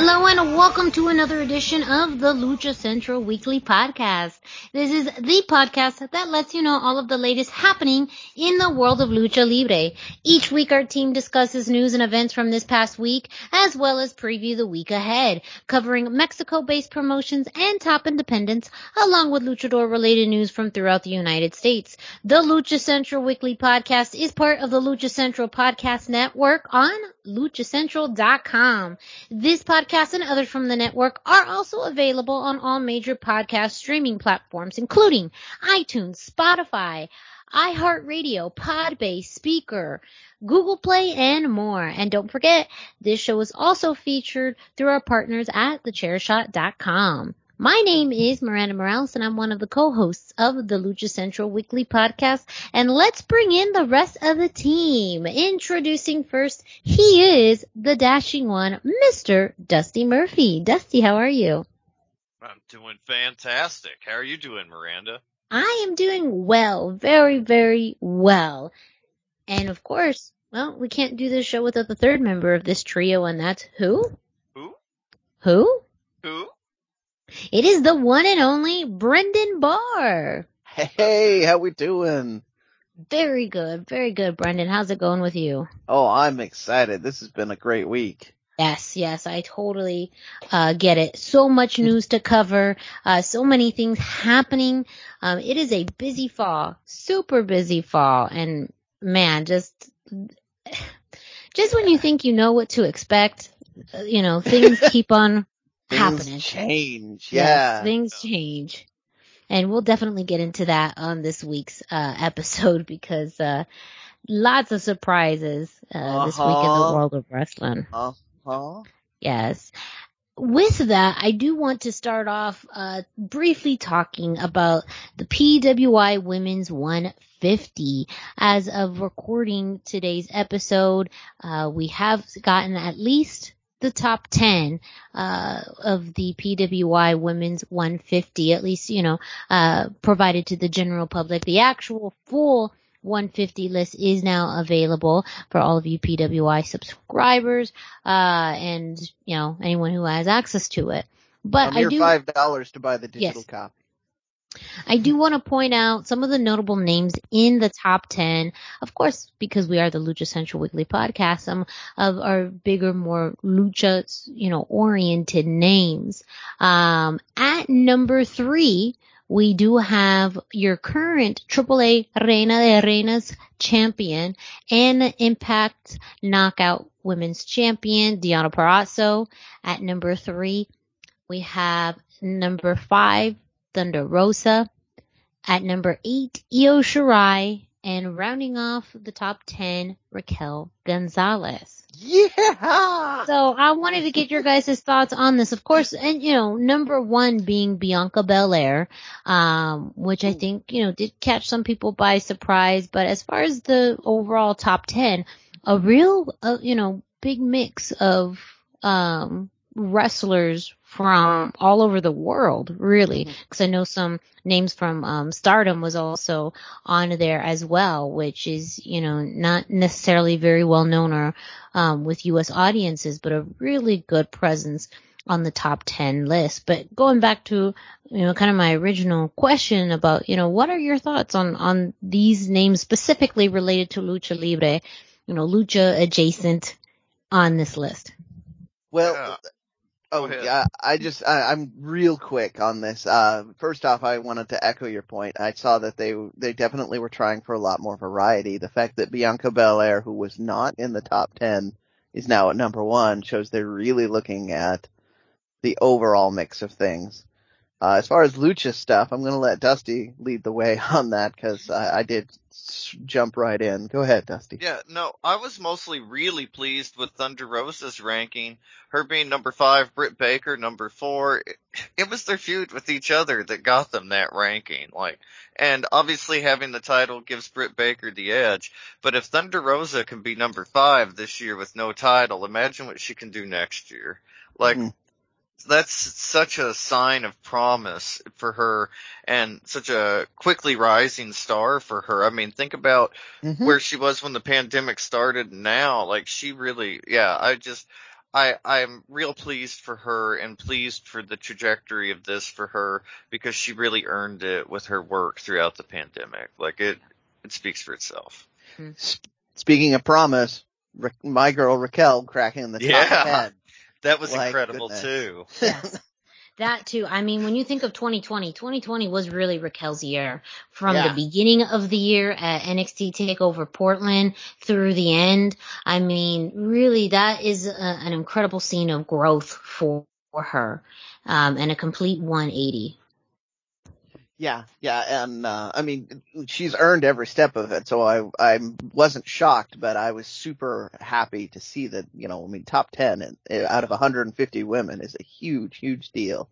Hello and welcome to another edition of the Lucha Central Weekly Podcast. This is the podcast that lets you know all of the latest happening in the world of Lucha Libre. Each week our team discusses news and events from this past week, as well as preview the week ahead, covering Mexico-based promotions and top independents, along with luchador related news from throughout the United States. The Lucha Central Weekly Podcast is part of the Lucha Central Podcast Network on luchacentral.com. This podcast and others from the network are also available on all major podcast streaming platforms, including iTunes, Spotify, iHeartRadio, Podbean, Spreaker, Google Play, and more. And don't forget, this show is also featured through our partners at thechairshot.com. My name is Miranda Morales and I'm one of the co-hosts of the Lucha Central Weekly Podcast. And let's bring in the rest of the team. Introducing first, he is the dashing one, Mr. Dusty Murphy. Dusty, how are you? I'm doing fantastic. How are you doing, Miranda? I am doing well, very, very well. And of course, well, we can't do this show without the third member of this trio, and that's who? Who? Who? Who? It is the one and only Brendan Barr. Hey, how we doing? Very good, very good, Brendan. How's it going with you? Oh, I'm excited. This has been a great week. Yes, yes, I totally uh, get it. So much news to cover, uh, so many things happening. Um, it is a busy fall, super busy fall, and man, just just when you think you know what to expect, you know, things keep on Things happening. change. Yes, Yeah. things change. And we'll definitely get into that on this week's uh, episode because uh, lots of surprises uh, this week in the Uh-huh. world of wrestling. Uh huh. Yes. With that, I do want to start off uh, briefly talking about the PWI Women's 150. As of recording today's episode, uh, we have gotten at least the top 10 uh, of the PWI Women's 150, at least, you know, uh, provided to the general public. The actual full 150 list is now available for all of you PWI subscribers, uh, and, you know, anyone who has access to it. But I do, five dollars to buy the digital Yes. copy. I do want to point out some of the notable names in the top 10. Of course, because we are the Lucha Central Weekly podcast, some of our bigger, more lucha, you know, oriented names. Um, at number three, we do have your current AAA Reina de Reinas champion and Impact Knockout Women's Champion, Deonna Purrazzo. At number three, we have number five, Thunder Rosa. At number eight, Io Shirai. And rounding off the top 10, Raquel Gonzalez. Yeah. So I wanted to get your guys' thoughts on this, of course, and you know, number one being Bianca Belair, um, which I think, you know, did catch some people by surprise, but as far as the overall top 10, a real, uh, you know, big mix of, um, wrestlers from all over the world, really, because I know some names from um, Stardom was also on there as well, which is you know not necessarily very well known or um, with U.S. audiences, but a really good presence on the top 10 list. But going back to, you know, kind of my original question about, you know, what are your thoughts on, on these names specifically related to Lucha Libre, you know, Lucha adjacent on this list? Well, Yeah. Oh yeah, I just I, I'm real quick on this. Uh, first off, I wanted to echo your point. I saw that they they definitely were trying for a lot more variety. The fact that Bianca Belair, who was not in the top ten, is now at number one shows they're really looking at the overall mix of things. Uh, as far as lucha stuff, I'm going to let Dusty lead the way on that because I, I did jump right in. Go ahead, Dusty. Yeah, no, I was mostly really pleased with Thunder Rosa's ranking. Her being number five, Britt Baker number four. It, it was their feud with each other that got them that ranking. Like, and obviously having the title gives Britt Baker the edge. But if Thunder Rosa can be number five this year with no title, imagine what she can do next year. Like, Mhm. That's such a sign of promise for her and such a quickly rising star for her. I mean, think about Mhm. where she was when the pandemic started now. Like she really, yeah, I just, I, I'm real pleased for her and pleased for the trajectory of this for her because she really earned it with her work throughout the pandemic. Like it, it speaks for itself. Speaking of promise, my girl Raquel cracking the top Yeah. 10. That was My incredible goodness. too. Yes. That too. I mean, when you think of 2020, 2020 was really Raquel's year from Yeah. the beginning of the year at NXT Takeover Portland through the end. I mean, really, that is a, an incredible scene of growth for, for her, um, and a complete 180. Yeah, yeah, and uh, I mean, she's earned every step of it. So I, I wasn't shocked, but I was super happy to see that. You know, I mean, top ten and, uh, out of 150 women is a huge, huge deal.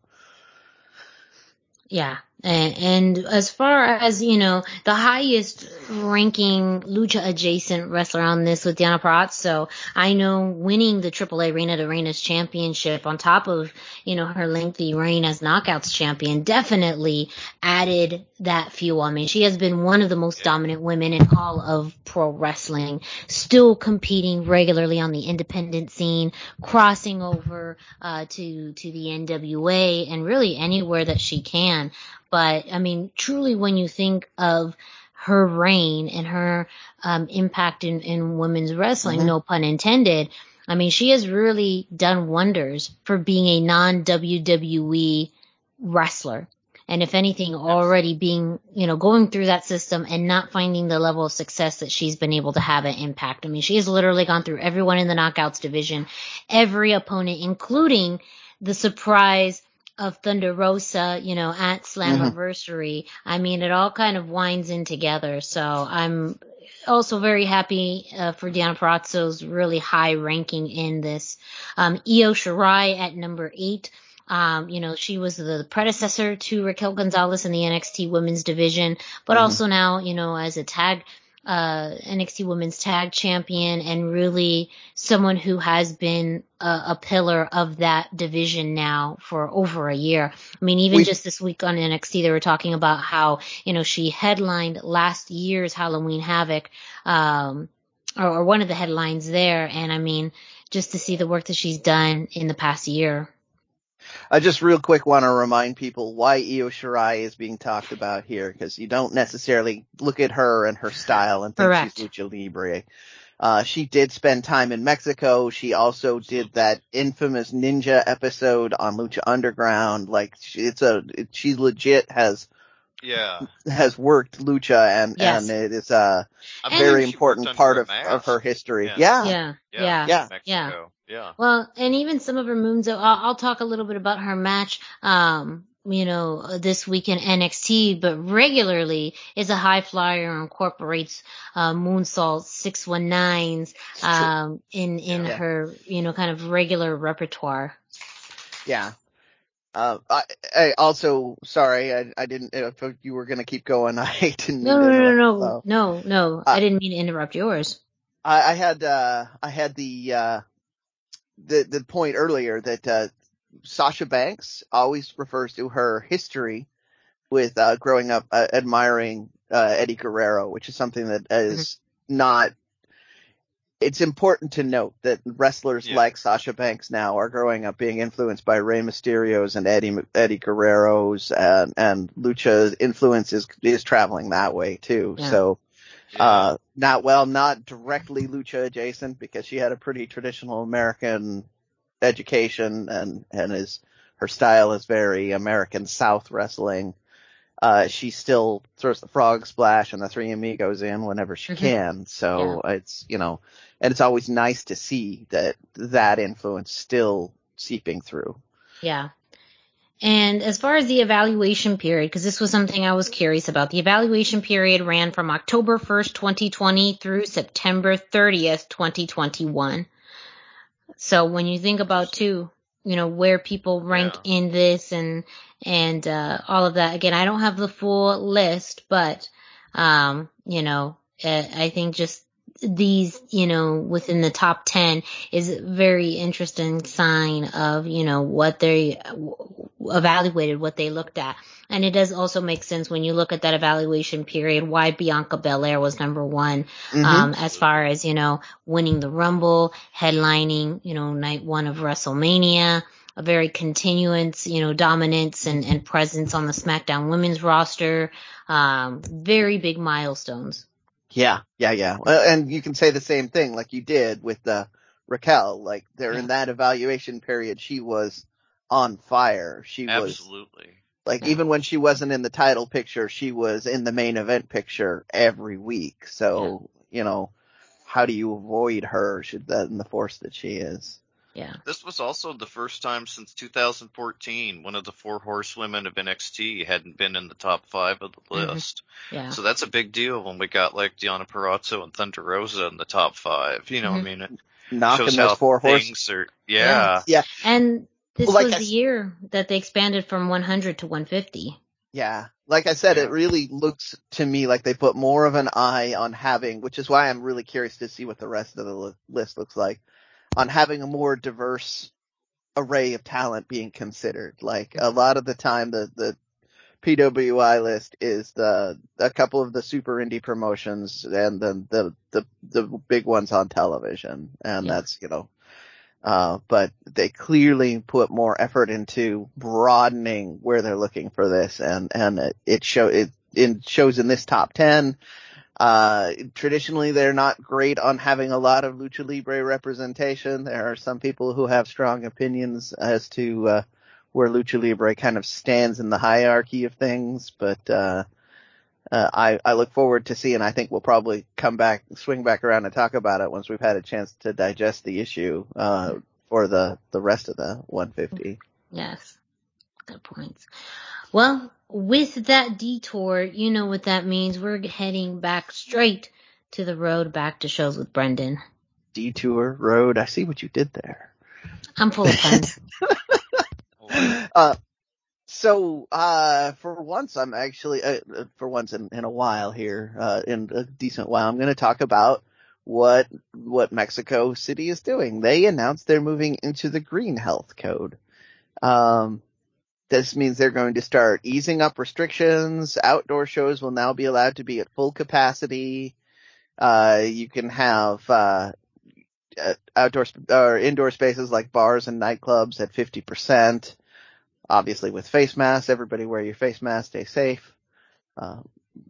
Yeah. And, as far as, you know, the highest ranking lucha adjacent wrestler on this with Deonna Purrazzo, I know winning the AAA Reina de Reinas championship on top of, you know, her lengthy reign as knockouts champion definitely added that fuel. I mean, she has been one of the most dominant women in all of pro wrestling, still competing regularly on the independent scene, crossing over, uh, to, to the NWA and really anywhere that she can. But I mean, truly when you think of her reign and her um, impact in, in women's wrestling, Mhm. no pun intended, I mean, she has really done wonders for being a non WWE wrestler. And if anything, already being, you know, going through that system and not finding the level of success that she's been able to have at Impact. I mean, she has literally gone through everyone in the knockouts division, every opponent, including the surprise of Thunder Rosa, you know, at Slammiversary. I mean, it all kind of winds in together. So I'm also very happy uh, for Deonna Purrazzo's really high ranking in this. Um, Io Shirai at number eight. Um, you know, she was the predecessor to Raquel Gonzalez in the NXT women's division, but Mhm. also now, you know, as a tag, uh, NXT women's tag champion and really someone who has been a, a pillar of that division now for over a year. I mean, even We- just this week on NXT, they were talking about how, you know, she headlined last year's Halloween Havoc, um, or, or one of the headlines there. And I mean, just to see the work that she's done in the past year. I just real quick want to remind people why Io Shirai is being talked about here because you don't necessarily look at her and her style and think Correct. she's lucha libre. Uh, she did spend time in Mexico. She also did that infamous ninja episode on Lucha Underground. Like she, it's a, it, she legit has Yeah. has worked lucha and Yes. and it is a, And- believe very important part of of her history. Yeah. Yeah, Yeah. Yeah. Yeah. Yeah. Mexico. Yeah. Well, and even some of her moves, I'll, I'll talk a little bit about her match, um, you know, this week in NXT, but regularly is a high flyer and incorporates, uh, moonsaults, 619s, um, in, in Yeah. her, you know, kind of regular repertoire. yeah. Uh, I, I also sorry I, I didn't if you were gonna keep going I didn't No, mean no, no, no, So, no, no, Uh, I didn't mean to interrupt yours. I, I had uh I had the uh the the point earlier that uh Sasha Banks always refers to her history with uh growing up uh, admiring uh Eddie Guerrero, which is something that is not it's important to note that wrestlers Yeah. like Sasha Banks now are growing up being influenced by Rey Mysterio's and Eddie Eddie Guerrero's and and Lucha's influence is is traveling that way too. Yeah. So Yeah. uh, not well, not directly lucha adjacent because she had a pretty traditional American education and, and is, her style is very American South wrestling. Uh, she still throws the frog splash and the three amigos in whenever she Mhm. can. So it's, you know, and it's always nice to see that that influence still seeping through. Yeah. And as far as the evaluation period, because this was something I was curious about, the evaluation period ran from October 1st, 2020 through September 30th, 2021. So when you think about too, you know, where people rank Yeah. in this and, and, uh, all of that, again, I don't have the full list, but, um, you know, I think just these, you know, within the top 10 is a very interesting sign of, you know, what they evaluated, what they looked at. And it does also make sense when you look at that evaluation period, why Bianca Belair was number one, Mhm. um, as far as, you know, winning the Rumble, headlining, you know, night one of WrestleMania, a very continuance, you know, dominance and, and presence on the SmackDown women's roster, um, very big milestones. Yeah, yeah, yeah. Well, and you can say the same thing like you did with uh, Raquel. Like there Yeah. in that evaluation period, she was on fire. She was Absolutely. like Yeah. even when she wasn't in the title picture, she was in the main event picture every week. So you know, how do you avoid her? Should that in the force that she is? Yeah. This was also the first time since 2014 one of the four horsewomen of NXT hadn't been in the top five of the Mhm. list. Yeah. So that's a big deal when we got like Deonna Purrazzo and Thunder Rosa in the top five. You know, Mhm. I mean, it Knocking shows those how four horses. things are. Yeah. And this like was I the year that they expanded from 100 to 150. Yeah. Like I said, Yeah. it really looks to me like they put more of an eye on having, which is why I'm really curious to see what the rest of the list looks like, on having a more diverse array of talent being considered. Like a lot of the time the, the PWI list is the, a couple of the super indie promotions and then the, the, the big ones on television. And Yeah. that's, you know, uh, but they clearly put more effort into broadening where they're looking for this and, and it, it show, it, it shows in this top 10. Uh, traditionally they're not great on having a lot of lucha libre representation. There are some people who have strong opinions as to, uh, where lucha libre kind of stands in the hierarchy of things, but, uh, uh, I, I look forward to seeing, I think we'll probably come back, swing back around and talk about it once we've had a chance to digest the issue, uh, for the, the rest of the 150. Yes. Good points. Well, with that detour, you know what that means. We're heading back straight to the road back to shows with Brendan. Detour Road. I see what you did there. I'm full of puns. uh, so, uh, for once, I'm actually, uh, uh, for once in, in a while here, uh, in a decent while, I'm going to talk about what, what Mexico City is doing. They announced they're moving into the green health code. Um, this means they're going to start easing up restrictions. Outdoor shows will now be allowed to be at full capacity. Uh, you can have, uh, uh, outdoor sp- or indoor spaces like bars and nightclubs at 50%. Obviously with face masks, everybody wear your face mask, stay safe. Uh,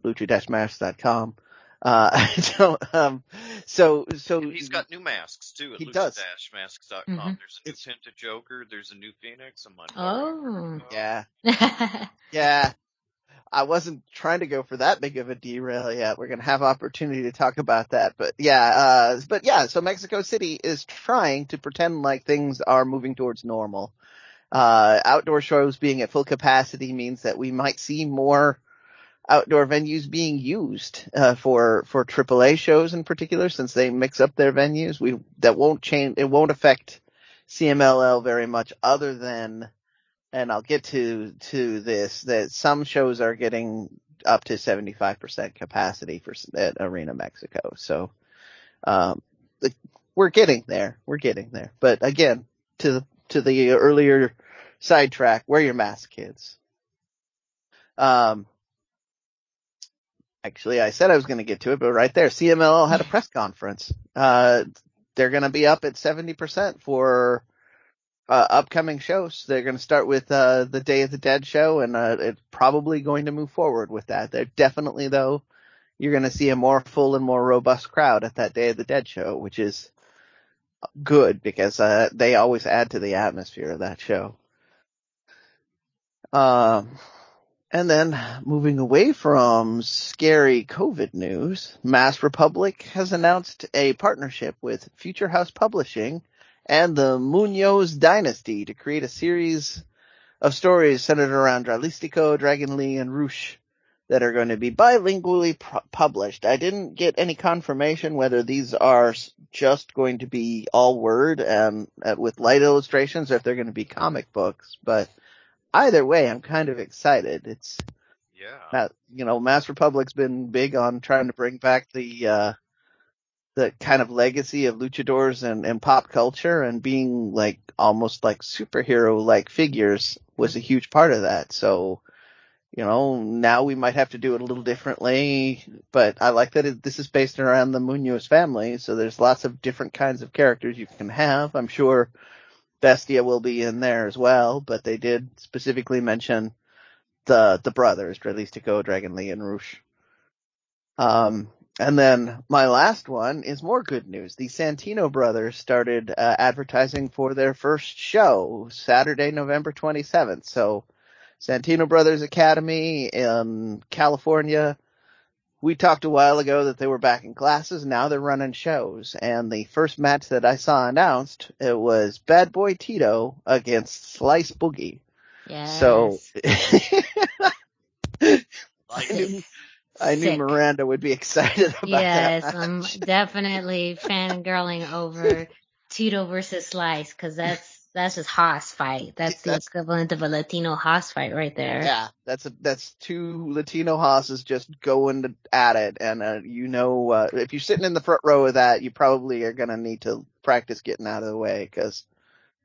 lucha-masks.com. Uh, so, um, so, so. And he's got new masks too at He does. lucha-masks.com. Mhm. There's a new It's- Penta Joker. There's a new Phoenix. I'm like, oh. Yeah, yeah. I wasn't trying to go for that big of a derail yet. We're going to have opportunity to talk about that. But yeah, uh, but yeah, so Mexico City is trying to pretend like things are moving towards normal. Uh, outdoor shows being at full capacity means that we might see more outdoor venues being used, uh, for, for AAA shows in particular, since they mix up their venues. We, that won't change, it won't affect CMLL very much other than and I'll get to to this that some shows are getting up to 75% capacity for at Arena Mexico. So um the, we're getting there. We're getting there. But again, to the to the earlier sidetrack, wear your mask, kids. Um actually I said I was going to get to it, but right there CMLL had a press conference. Uh they're going to be up at 70% for uh, upcoming shows. They're going to start with uh, the Day of the Dead show, and uh, it's probably going to move forward with that. They're definitely, though, you're going to see a more full and more robust crowd at that Day of the Dead show, which is good because uh, they always add to the atmosphere of that show. Um, and then moving away from scary COVID news, Mask Republic has announced a partnership with Future House Publishing and the Munoz Dynasty to create a series of stories centered around Dralistico, Dragon Lee, and Rush that are going to be bilingually pu- published. I didn't get any confirmation whether these are just going to be all word and uh, with light illustrations or if they're going to be comic books, but either way, I'm kind of excited. It's, yeah. you know, Mask Republic's been big on trying to bring back the, uh, the kind of legacy of luchadors and, and pop culture and being like almost like superhero like figures was a huge part of that. So, you know, now we might have to do it a little differently, but I like that it, this is based around the Munoz family, so there's lots of different kinds of characters you can have. I'm sure Bestia will be in there as well, but they did specifically mention the the brothers, Dralistico, Dragon Lee, and Rush. Um, and then my last one is more good news. The Santino brothers started uh, advertising for their first show Saturday, November 27th. So Santino Brothers Academy in California. We talked a while ago that they were back in classes. Now they're running shows. And the first match that I saw announced, it was Bad Boy Tito against Slice Boogie. Yes. So I knew, I knew Miranda would be excited about Yes, that. I'm match. definitely fangirling over Tito versus Slice because that's that's just hoss fight. That's the equivalent of a Latino hoss fight right there. Yeah, that's a that's two Latino hosses just going to, at it, and uh, you know, uh, if you're sitting in the front row of that, you probably are gonna need to practice getting out of the way because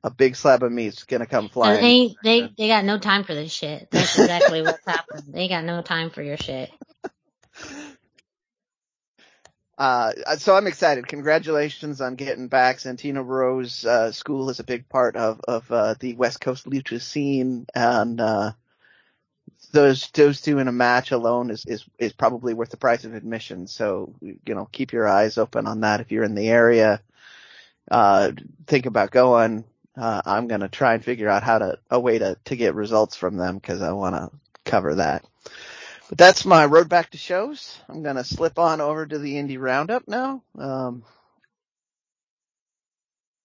a big slab of meat's gonna come And flying. they they they got no time for this shit. That's exactly what's happened. They got no time for your shit. Uh, so I'm excited. Congratulations on getting back. Santino Rose uh, School is a big part of of uh, the West Coast lucha scene, and uh, those those two in a match alone is is is probably worth the price of admission. So you know, keep your eyes open on that if you're in the area. Uh, think about going. Uh, I'm gonna try and figure out how to a way to to get results from them because I want to cover that. But that's my road back to shows. I'm gonna slip on over to the indie roundup now. Um,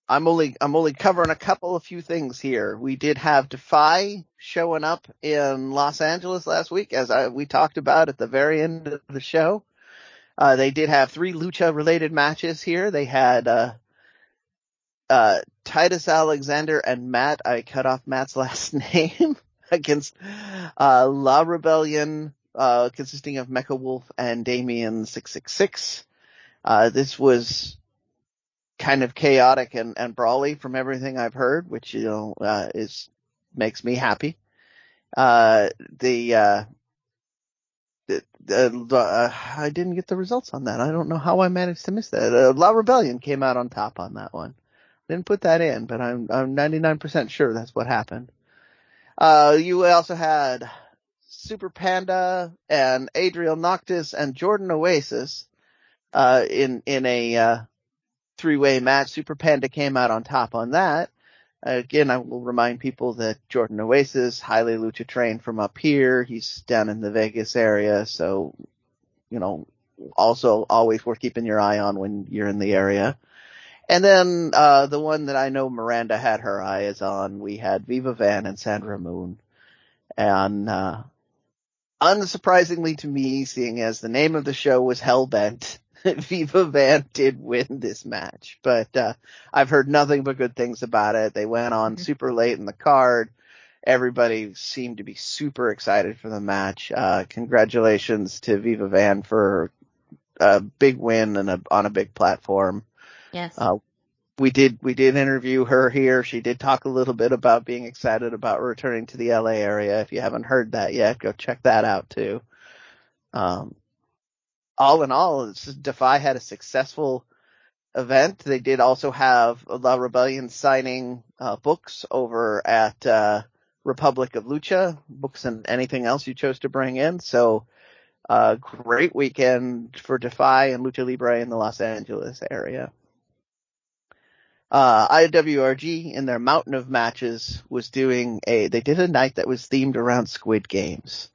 I'm only I'm only covering a couple of few things here. We did have Defy showing up in Los Angeles last week, as I, we talked about at the very end of the show. Uh, they did have three lucha related matches here. They had uh, uh, Titus Alexander and Matt. I cut off Matt's last name against uh, La Rebellion, uh, consisting of Mecha Wolf and Damien six six six. Uh, this was kind of chaotic and, and brawly from everything I've heard, which you know uh, is makes me happy. Uh, the uh, the, the, uh, I didn't get the results on that. I don't know how I managed to miss that. Uh, La Rebellion came out on top on that one. Didn't put that in, but I'm I'm 99% sure that's what happened. Uh, you also had Super Panda and Adriel Noctis and Jordan Oasis, uh, in, in a, uh, three-way match. Super Panda came out on top on that. Again, I will remind people that Jordan Oasis, highly lucha trained from up here. He's down in the Vegas area, so, you know, also always worth keeping your eye on when you're in the area. And then, uh, the one that I know Miranda had her eyes on, we had Viva Van and Sandra Moon. And, uh, unsurprisingly to me, seeing as the name of the show was Hellbent, Viva Van did win this match. But, uh, I've heard nothing but good things about it. They went on Mhm. super late in the card. Everybody seemed to be super excited for the match. Uh, congratulations to Viva Van for a big win and a, on a big platform. Yes. Uh, we did we did interview her here. She did talk a little bit about being excited about returning to the LA area. If you haven't heard that yet, go check that out too. Um, all in all, Defy had a successful event. They did also have La Rebellion signing uh, books over at uh, Republic of Lucha, books and anything else you chose to bring in. So, uh, great weekend for Defy and Lucha Libre in the Los Angeles area. Uh, IWRG in their mountain of matches was doing a, they did a night that was themed around Squid Games.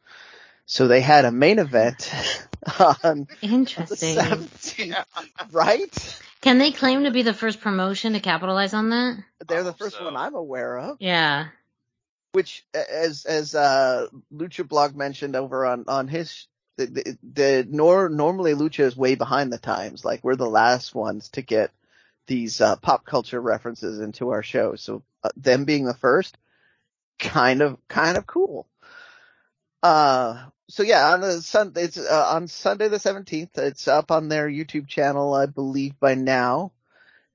So they had a main event on the Interesting. 17th, right? Can they claim to be the first promotion to capitalize on that? They're the first so. one I'm aware of. Yeah. which as as uh Lucha Blog mentioned over on on his the, the, the nor normally Lucha is way behind the times. Like we're the last ones to get these uh, pop culture references into our show. So uh, them being the first, kind of kind of cool. Uh, so yeah, on the sun, it's uh, on Sunday the 17th. It's up on their YouTube channel, I believe by now.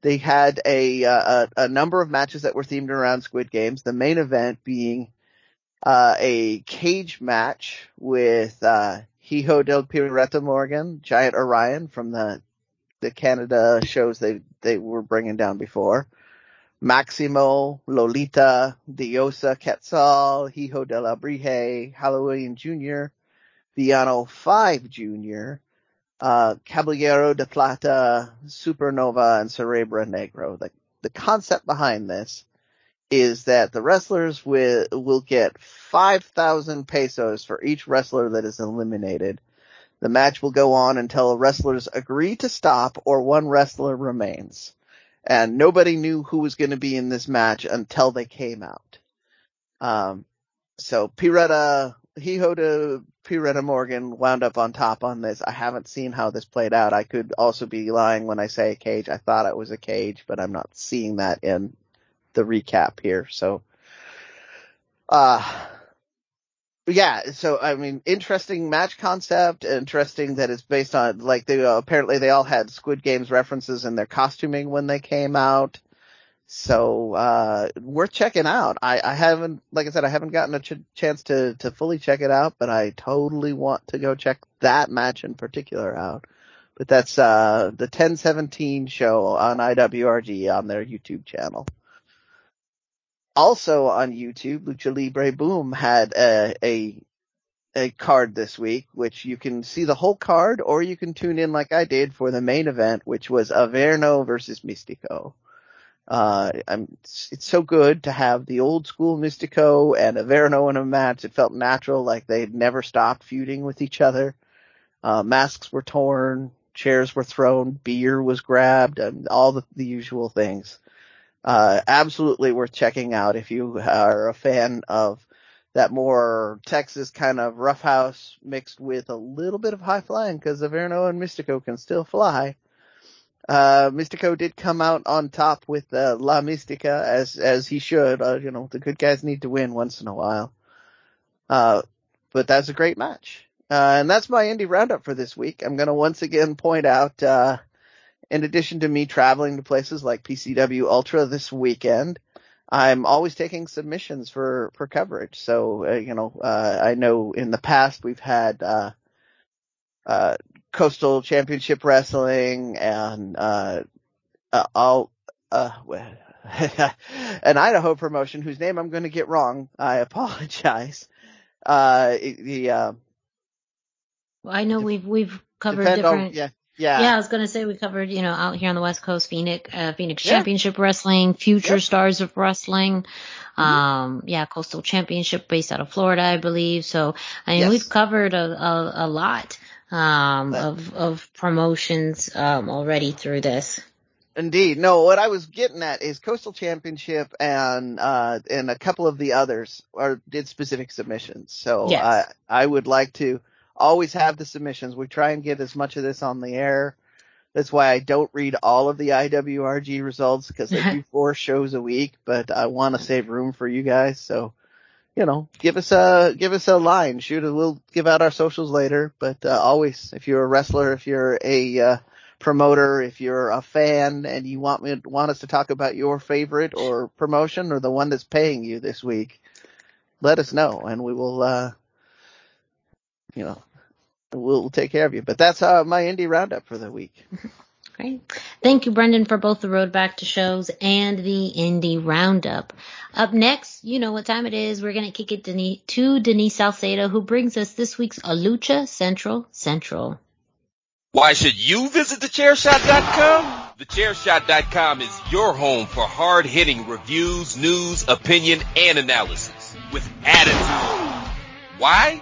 They had a, uh, a, a number of matches that were themed around Squid Games. The main event being uh, a cage match with uh, Hijo del Pirata Morgan, Giant Orion from the the Canada shows they they were bringing down before. Maximo, Lolita, Diosa Quetzal, Hijo de la Brige, Halloween Jr., Villano 5 Jr., uh, Caballero de Plata, Supernova, and Cerebro Negro. The, the concept behind this is that the wrestlers will, will get 5,000 pesos for each wrestler that is eliminated. The match will go on until wrestlers agree to stop or one wrestler remains. And nobody knew who was going to be in this match until they came out. Um, so Pirata, Hijo de Pirata Morgan wound up on top on this. I haven't seen how this played out. I could also be lying when I say a cage. I thought it was a cage, but I'm not seeing that in the recap here. So, uh, yeah, so I mean, interesting match concept. Interesting that it's based on like they uh, apparently they all had Squid Games references in their costuming when they came out. So uh worth checking out. I, I haven't, like I said, I haven't gotten a ch- chance to to fully check it out, but I totally want to go check that match in particular out. But that's uh the 1017 show on IWRG on their YouTube channel. Also on YouTube, Lucha Libre Boom had a, a a card this week, which you can see the whole card, or you can tune in like I did for the main event, which was Averno versus Mistico. Uh, it's, it's so good to have the old school Mistico and Averno in a match. It felt natural, like they'd never stopped feuding with each other. Uh, masks were torn, chairs were thrown, beer was grabbed, and all the, the usual things. Uh, absolutely worth checking out if you are a fan of that more Texas kind of roughhouse mixed with a little bit of high flying because Averno and Mistico can still fly. Uh, Mistico did come out on top with uh, La Mistica as as he should. Uh, you know, the good guys need to win once in a while. Uh, but that's a great match. Uh, and that's my indie roundup for this week. I'm going to once again point out, uh, in addition to me traveling to places like PCW Ultra this weekend, I'm always taking submissions for for coverage. So uh, you know, uh, I know in the past we've had uh, uh, Coastal Championship Wrestling and uh, uh, all uh, an Idaho promotion whose name I'm going to get wrong. I apologize. Uh, the uh, Well, I know we've we've covered different. yeah, yeah, Yeah, I was gonna say we covered, you know, out here on the West Coast, Phoenix, uh, Phoenix Yeah. Championship Wrestling, Future Yep. Stars of Wrestling, Mm-hmm. um, yeah, Coastal Championship based out of Florida, I believe. So, I mean, Yes. we've covered a, a, a lot, um, But- of, of promotions, um, already through this. Indeed. No, what I was getting at is Coastal Championship and uh and a couple of the others are did specific submissions. So Yes. I I would like to always have the submissions. We try and get as much of this on the air. That's why I don't read all of the IWRG results because they do four shows a week, but I want to save room for you guys. So, you know, give us a give us a line. Shoot, it. we'll give out our socials later. But uh, always, if you're a wrestler, if you're a uh, promoter, if you're a fan and you want me want us to talk about your favorite or promotion or the one that's paying you this week, let us know and we will uh you know we'll take care of you. But that's uh my indie roundup for the week. Great. Thank you, Brendan, for both the road back to shows and the indie roundup. Up next, you know what time it is. We're going to kick it Denise, to Denise Salcedo, who brings us this week's Alucha Central Central. Why should you visit thechairshot.com? Thechairshot.com is your home for hard-hitting reviews, news, opinion, and analysis with attitude. Why?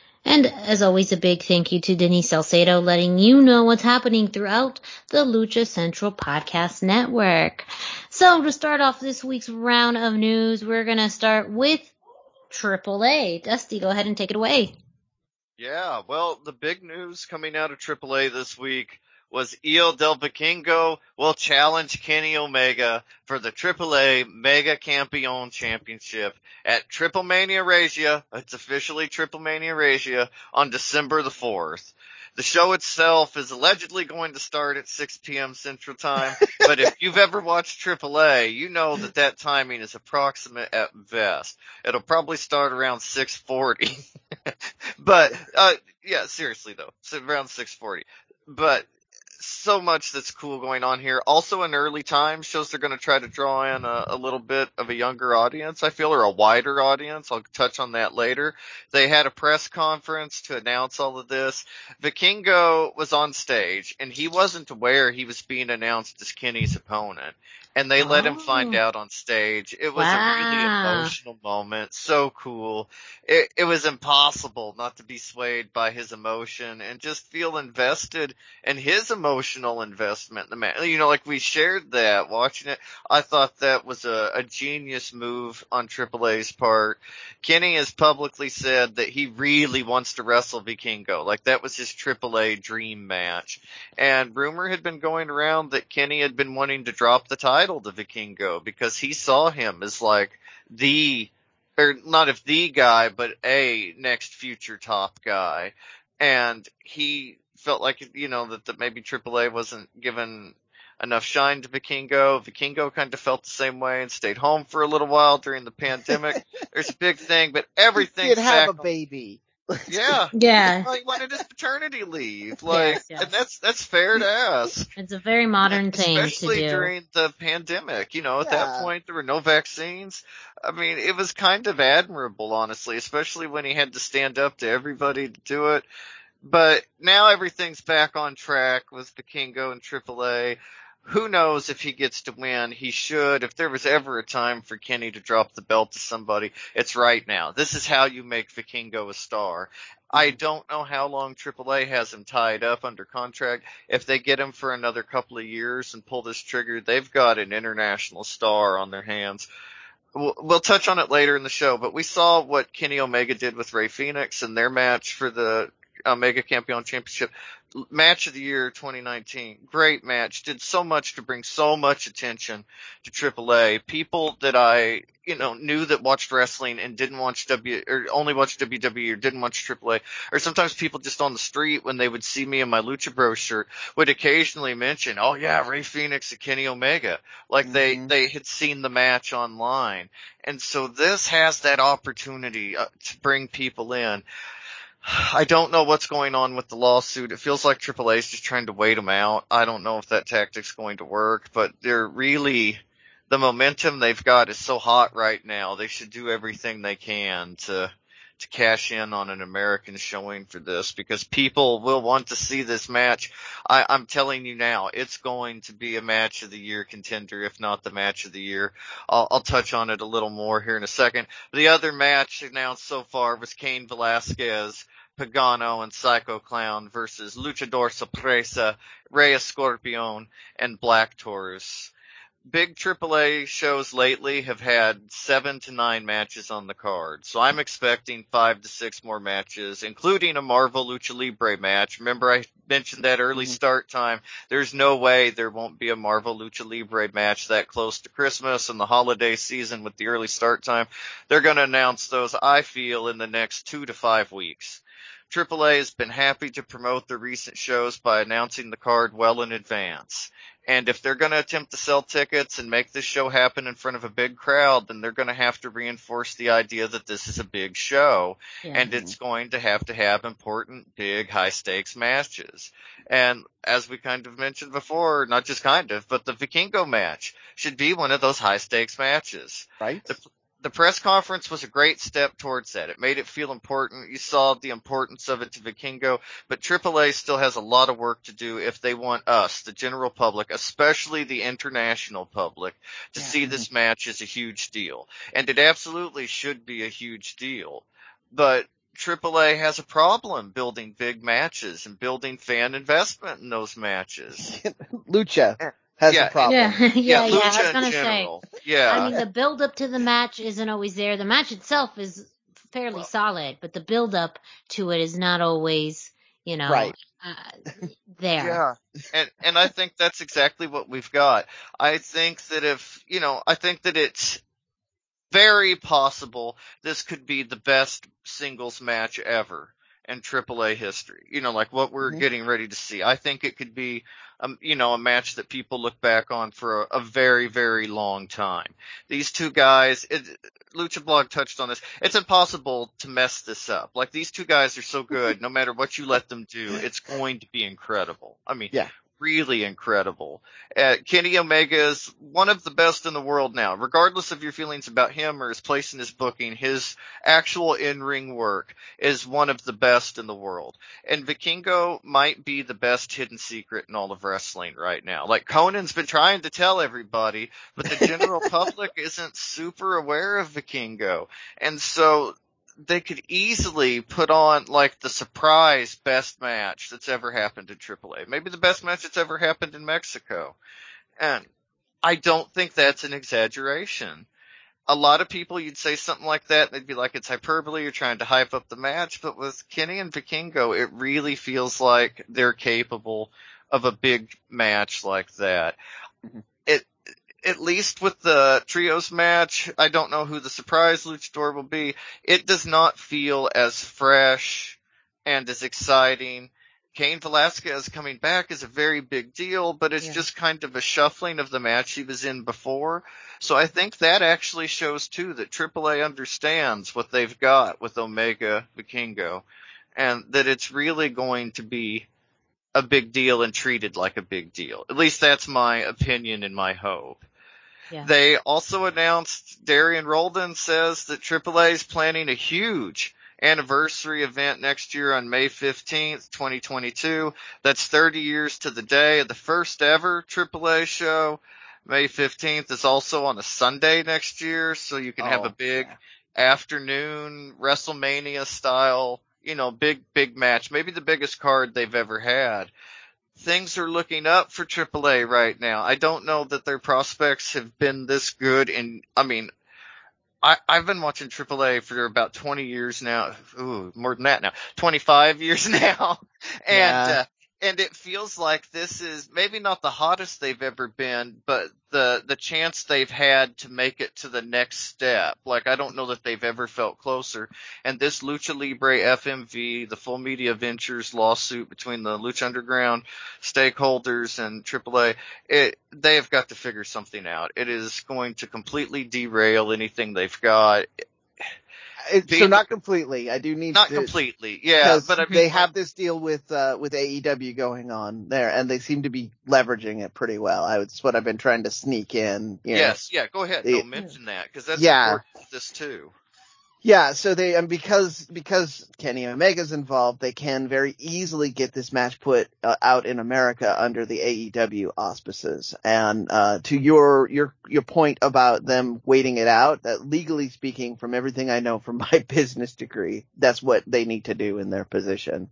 And as always, a big thank you to Denise Salcedo letting you know what's happening throughout the Lucha Central Podcast Network. So to start off this week's round of news, we're going to start with AAA. Dusty, go ahead and take it away. Yeah, well, the big news coming out of AAA this week was Hijo del Vikingo will challenge Kenny Omega for the AAA Mega Campeon Championship at Triple Mania Regia. It's officially Triple Mania Regia on December the 4th. The show itself is allegedly going to start at 6 p.m. Central Time, but if you've ever watched AAA, you know that that timing is approximate at best. It'll probably start around 6:40. but uh yeah, seriously though, it's around 6:40. But so much that's cool going on here. Also in early times shows they're going to try to draw in a, a, little bit of a younger audience, I feel, or a wider audience. I'll touch on that later. They had a press conference to announce all of this. Vikingo was on stage and he wasn't aware he was being announced as Kenny's opponent and they let oh. him find oh. out on stage. It was wow. a really emotional moment. So cool. It, it was impossible not to be swayed by his emotion and just feel invested in his emotional investment in the man. You know, like we shared that watching it. I thought that was a, a genius move on AAA's part. Kenny has publicly said that he really wants to wrestle Vikingo. Like that was his AAA dream match. And rumor had been going around that Kenny had been wanting to drop the title title to Vikingo because he saw him as like the, or not if the guy, but a next future top guy. And he felt like, you know, that, that maybe AAA wasn't given enough shine to Vikingo. Vikingo kind of felt the same way and stayed home for a little while during the pandemic. There's a big thing, but everything. He did have a baby. Yeah. Yeah. Well, he wanted his paternity leave. Like, Yes, yes. and that's, that's fair to ask. It's a very modern thing to Especially during the pandemic. You know, at Yeah. that point there were no vaccines. I mean, it was kind of admirable, honestly, especially when he had to stand up to everybody to do it. But now everything's back on track with Vikingo and AAA. Who knows if he gets to win? He should. If there was ever a time for Kenny to drop the belt to somebody, it's right now. This is how you make Vikingo a star. I mm-hmm. don't know how long AAA has him tied up under contract. If they get him for another couple of years and pull this trigger, they've got an international star on their hands. We'll, we'll touch on it later in the show, but we saw what Kenny Omega did with Rey Fénix in their match for the Omega Campeon Championship. Match of the year 2019. Great match. Did so much to bring so much attention to AAA. People that I, you know, knew that watched wrestling and didn't watch W, or only watched WWE or didn't watch AAA. Or sometimes people just on the street when they would see me in my Lucha Bro shirt would occasionally mention, oh yeah, Rey Fénix and Kenny Omega. Like they, Mhm. they had seen the match online. And so this has that opportunity uh, to bring people in. I don't know what's going on with the lawsuit. It feels like AAA is just trying to wait them out. I don't know if that tactic's going to work, but they're really, the momentum they've got is so hot right now. They should do everything they can to, to cash in on an American showing for this because people will want to see this match. I, I'm telling you now, it's going to be a match of the year contender, if not the match of the year. I'll, I'll touch on it a little more here in a second. The other match announced so far was Cain Velasquez, Pagano, and Psycho Clown versus Luchador Sorpresa, Rey Escorpion, and Black Taurus. Big AAA shows lately have had seven to nine matches on the card, so I'm expecting five to six more matches, including a Marvel Lucha Libre match. Remember I mentioned that early Mhm. start time. There's no way there won't be a Marvel Lucha Libre match that close to Christmas and the holiday season with the early start time. They're going to announce those, I feel, in the next two to five weeks. AAA has been happy to promote the recent shows by announcing the card well in advance. And if they're going to attempt to sell tickets and make this show happen in front of a big crowd, then they're going to have to reinforce the idea that this is a big show Yeah. and it's going to have to have important, big, high stakes matches. And as we kind of mentioned before, not just kind of, but the Vikingo match should be one of those high stakes matches. Right? The, the press conference was a great step towards that. It made it feel important. You saw the importance of it to Vikingo, but AAA still has a lot of work to do if they want us, the general public, especially the international public, to Yeah. see this match as a huge deal. And it absolutely should be a huge deal. But AAA has a problem building big matches and building fan investment in those matches. Lucha has Yeah. a problem. yeah, yeah, yeah. I was gonna say. general. Yeah. I mean, the build up to the match isn't always there. The match itself is fairly Well- solid, but the build up to it is not always, you know, Right. uh, there. Yeah. And and I think that's exactly what we've got. I think that if you know, I think that it's very possible this could be the best singles match ever in AAA history. You know, like what we're Mhm. getting ready to see. I think it could be um, you know, a match that people look back on for a, a very, very long time. These two guys, it, Lucha Blog touched on this. It's impossible to mess this up. Like these two guys are so good, no matter what you let them do, it's going to be incredible. I mean, Yeah. Really incredible. Uh, Kenny Omega is one of the best in the world now, regardless of your feelings about him or his place in his booking. His actual in-ring work is one of the best in the world. And Vikingo might be the best hidden secret in all of wrestling right now. Like Conan's been trying to tell everybody, but the general public isn't super aware of Vikingo. And so they could easily put on like the surprise best match that's ever happened in AAA. Maybe the best match that's ever happened in Mexico. And I don't think that's an exaggeration. A lot of people, you'd say something like that, they'd be like, it's hyperbole, you're trying to hype up the match, but with Kenny and Vikingo, it really feels like they're capable of a big match like that. It, at least with the trios match, I don't know who the surprise luchador will be. It does not feel as fresh and as exciting. Cain Velasquez coming back is a very big deal, but it's Yeah. just kind of a shuffling of the match he was in before. So I think that actually shows too that AAA understands what they've got with Omega Vikingo. and that it's really going to be a big deal and treated like a big deal. At least that's my opinion and my hope. Yeah. They also announced Dorian Roldan says that AAA is planning a huge anniversary event next year on May 15th, 2022. That's 30 years to the day of the first ever AAA show. May 15th is also on a Sunday next year, so you can have Oh, a big yeah. afternoon WrestleMania style, you know, big, big match. Maybe the biggest card they've ever had. Things are looking up for AAA right now. I don't know that their prospects have been this good and I mean, I, I've been watching AAA for about 20 years now. Ooh, more than that now. 25 years now. And, Yeah. uh, and it feels like this is maybe not the hottest they've ever been, but the, the chance they've had to make it to the next step. Like I don't know that they've ever felt closer. And this Lucha Libre FMV, the Full Media Ventures lawsuit between the Lucha Underground stakeholders and AAA, it, they have got to figure something out. It is going to completely derail anything they've got. It, Be- so not completely. I do need Not to, completely, yeah, but I mean, they have this deal with uh, with AEW going on there, and they seem to be leveraging it pretty well. I, it's what I've been trying to sneak in. You know. yes, yeah, go ahead, no, mention that, because that's Yeah. important to this too. Yeah, so they and because because Kenny Omega's involved, they can very easily get this match put uh, out in America under the AEW auspices. And uh, to your your your point about them waiting it out, that legally speaking, from everything I know from my business degree, that's what they need to do in their position.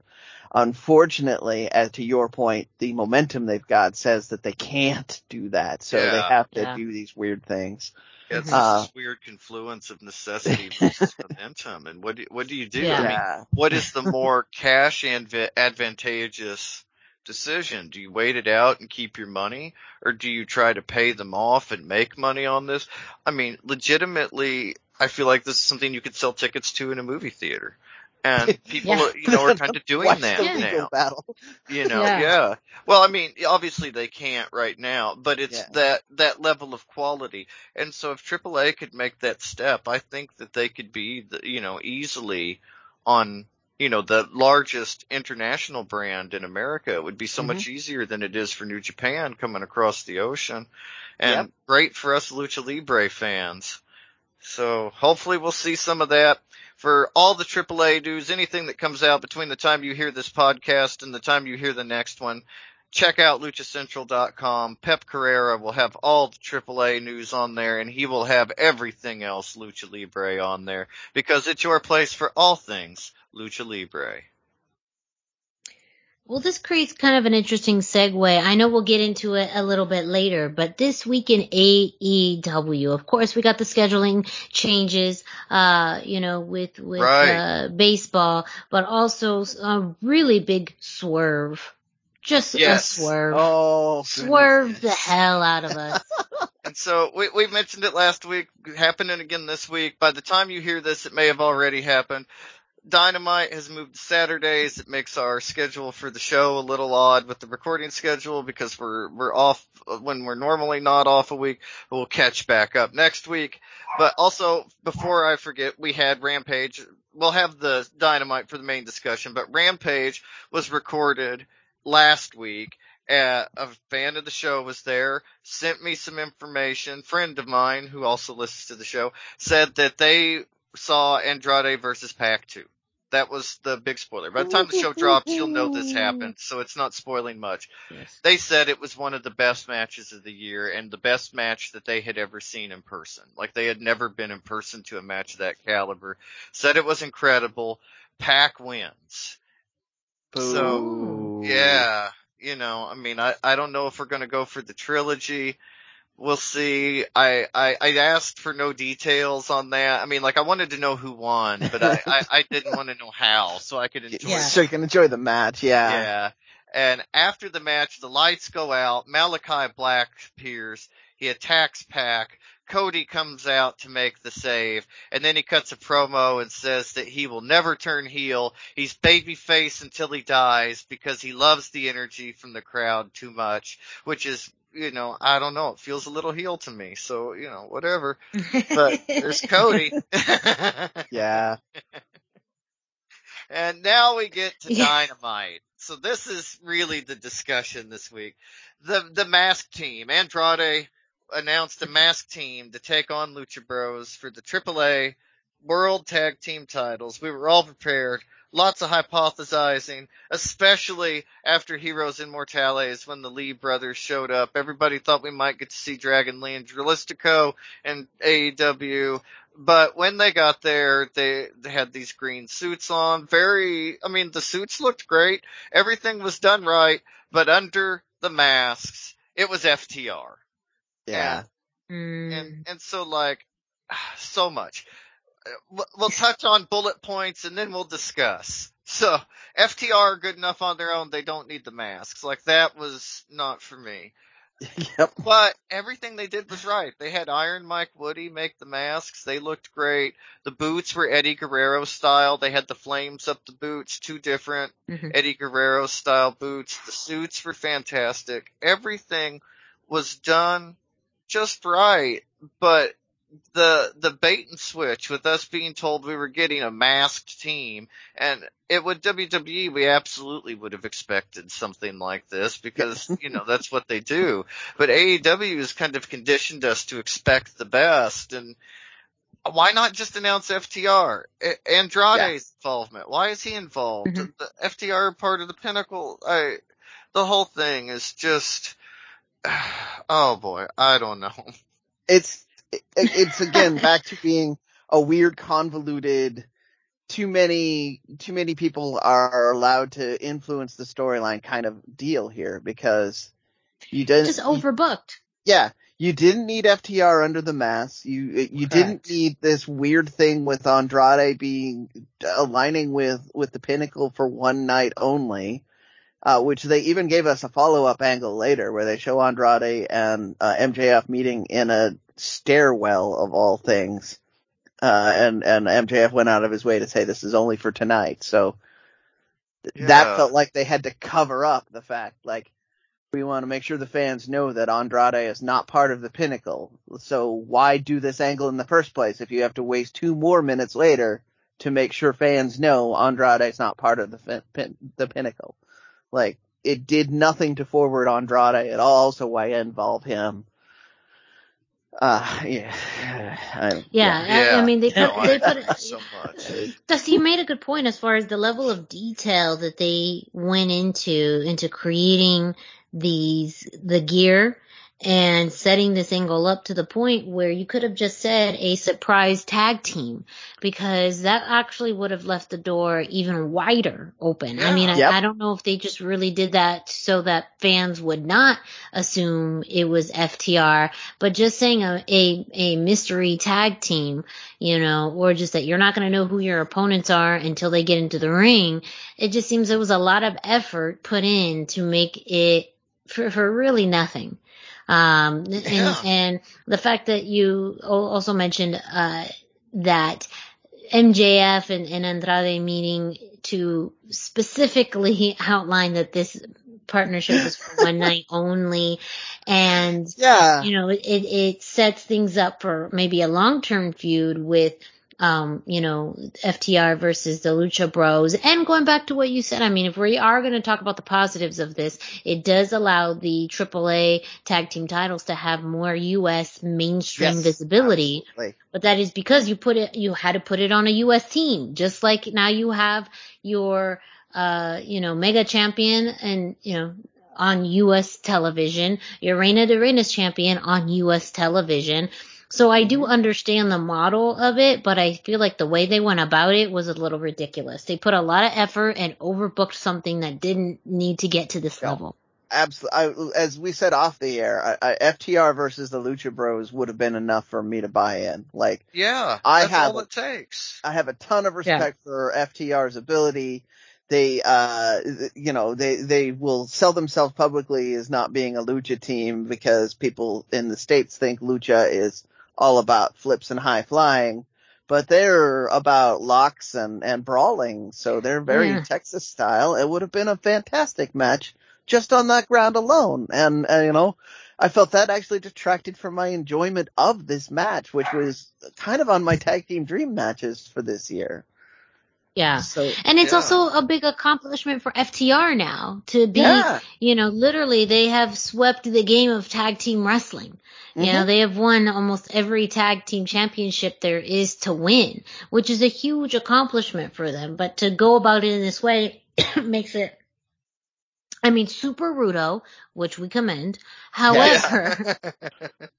Unfortunately, as to your point, the momentum they've got says that they can't do that, so they have to Yeah. do these weird things. It's Uh, this weird confluence of necessity versus momentum, and what do, what do you do? Yeah. I mean, what is the more cash adva- advantageous decision? Do you wait it out and keep your money, or do you try to pay them off and make money on this? I mean, legitimately, I feel like this is something you could sell tickets to in a movie theater. And people, Yeah. you know, are kind of doing Watch that the now. battle. You know, Yeah. yeah. Well, I mean, obviously they can't right now, but it's Yeah. that, that level of quality. And so if AAA could make that step, I think that they could be, the, you know, easily on, you know, the largest international brand in America. It would be so mm-hmm. much easier than it is for New Japan coming across the ocean. And Yep. great for us Lucha Libre fans. So hopefully we'll see some of that for all the AAA news, anything that comes out between the time you hear this podcast and the time you hear the next one. Check out luchacentral.com. Pep Carrera will have all the AAA news on there and he will have everything else Lucha Libre on there because it's your place for all things Lucha Libre. Well, this creates kind of an interesting segue. I know we'll get into it a little bit later, but this week in AEW, of course, we got the scheduling changes, uh, you know, with, with, Right. uh, baseball, but also a really big swerve. Just Yes. a swerve. Oh, Swerve the hell out of us. And so we, we mentioned it last week, happening again this week. By the time you hear this, it may have already happened. Dynamite has moved to Saturdays. It makes our schedule for the show a little odd with the recording schedule because we're, we're off when we're normally not off a week. We'll catch back up next week. But also, before I forget, we had Rampage. We'll have the Dynamite for the main discussion, but Rampage was recorded last week. Uh, a fan of the show was there, sent me some information. Friend of mine who also listens to the show said that they saw Andrade versus Pac 2. That was the big spoiler. By the time the show drops, you'll know this happened, so it's not spoiling much. Yes. They said it was one of the best matches of the year and the best match that they had ever seen in person. Like they had never been in person to a match of that caliber. Said it was incredible. Pac wins. So, yeah, you know, I mean, I, I don't know if we're going to go for the trilogy. We'll see. I, I, I asked for no details on that. I mean, like I wanted to know who won, but I, I, I didn't want to know how, so I could enjoy Yeah. So you can enjoy the match, yeah. yeah. And after the match, the lights go out. Malachi Black appears. He attacks Pac. Cody comes out to make the save, and then he cuts a promo and says that he will never turn heel. He's babyface until he dies because he loves the energy from the crowd too much, which is, you know, I don't know. It feels a little heel to me. So, you know, whatever. But there's Cody. Yeah. And now we get to Yeah. Dynamite. So this is really the discussion this week. The the mask team, Andrade announced a mask team to take on Lucha Bros for the AAA World Tag Team titles. We were all prepared. Lots of hypothesizing, especially after Héroes Inmortales when the Lee brothers showed up. Everybody thought we might get to see Dragon Lee and Dralistico and AEW. But when they got there, they, they had these green suits on. Very, I mean, the suits looked great. Everything was done right, but under the masks, it was FTR. Yeah. Mm. And, and so like, so much. We'll- We'll touch on bullet points and then we'll discuss. So, FTR are good enough on their own, they don't need the masks. Like that was not for me. yep. But everything they did was right. They had Iron Mike Woody make the masks. They looked great. The boots were Eddie Guerrero style. They had the flames up the boots, two different Mhm. Eddie Guerrero style boots. The suits were fantastic. Everything was done just right. But the the bait and switch with us being told we were getting a masked team. And it would WWE we absolutely would have expected something like this because you know that's what they do. But AEW has kind of conditioned us to expect the best. And why not just announce FTR Andrade's involvement. Why is he involved? Mhm. the FTR part of the pinnacle. I the whole thing is just oh boy I don't know. It's, it, it's again back to being a weird convoluted, too many, too many people are allowed to influence the storyline kind of deal here because you didn't, Just overbooked. yeah, you didn't need FTR under the mask. You you didn't need this weird thing with Andrade being aligning with with the Pinnacle for one night only, uh, which they even gave us a follow up angle later where they show Andrade and uh, MJF meeting in a stairwell of all things, uh, and and MJF went out of his way to say this is only for tonight. So th- that felt like they had to cover up the fact like we want to make sure the fans know that Andrade is not part of the pinnacle. So why do this angle in the first place if you have to waste two more minutes later to make sure fans know Andrade is not part of the fin- pin- the pinnacle? Like it did nothing to forward Andrade at all. So why involve him? Uh, yeah, I, Yeah, I, I mean they No, put they put it, so much. Dusty, you made a good point as far as the level of detail that they went into into creating these the gear and setting this angle up to the point where you could have just said a surprise tag team because that actually would have left the door even wider open. I mean, I, Yep. I don't know if they just really did that so that fans would not assume it was FTR, but just saying a, a, a mystery tag team, you know, or just that you're not going to know who your opponents are until they get into the ring. It just seems there was a lot of effort put in to make it for, for really nothing. Um, and, Yeah. and the fact that you also mentioned, uh, that MJF and, and Andrade meeting to specifically outline that this partnership is for one night only and yeah, you know, it, it, it sets things up for maybe a long-term feud with, um, you know, FTR versus the Lucha Bros. And going back to what you said, I mean, if we are going to talk about the positives of this, it does allow the AAA tag team titles to have more U.S. mainstream Yes, visibility. absolutely. But that is because you put it, you had to put it on a U.S. team, just like now you have your, uh, you know, mega champion and, you know, on U.S. television, your Reina de Reinas champion on U.S. television. So I do understand the model of it, but I feel like the way they went about it was a little ridiculous. They put a lot of effort and overbooked something that didn't need to get to this Yeah. level. absolutely. As we said off the air, I, I, FTR versus the Lucha Bros would have been enough for me to buy in. Like, yeah I that's have all a- it takes I have a ton of respect for FTR's ability. They, uh, you know, they, they will sell themselves publicly as not being a lucha team because people in the States think lucha is all about flips and high flying, but they're about locks and, and brawling. So they're very Yeah. Texas style. It would have been a fantastic match just on that ground alone. And, and you know, I felt that actually detracted from my enjoyment of this match, which was kind of on my tag team dream matches for this year. Yeah. So And it's Yeah. also a big accomplishment for FTR now to be, Yeah. you know, literally they have swept the game of tag team wrestling. You know, Mhm. they have won almost every tag team championship there is to win, which is a huge accomplishment for them. But to go about it in this way makes it, I mean, super rudo, which we commend. However,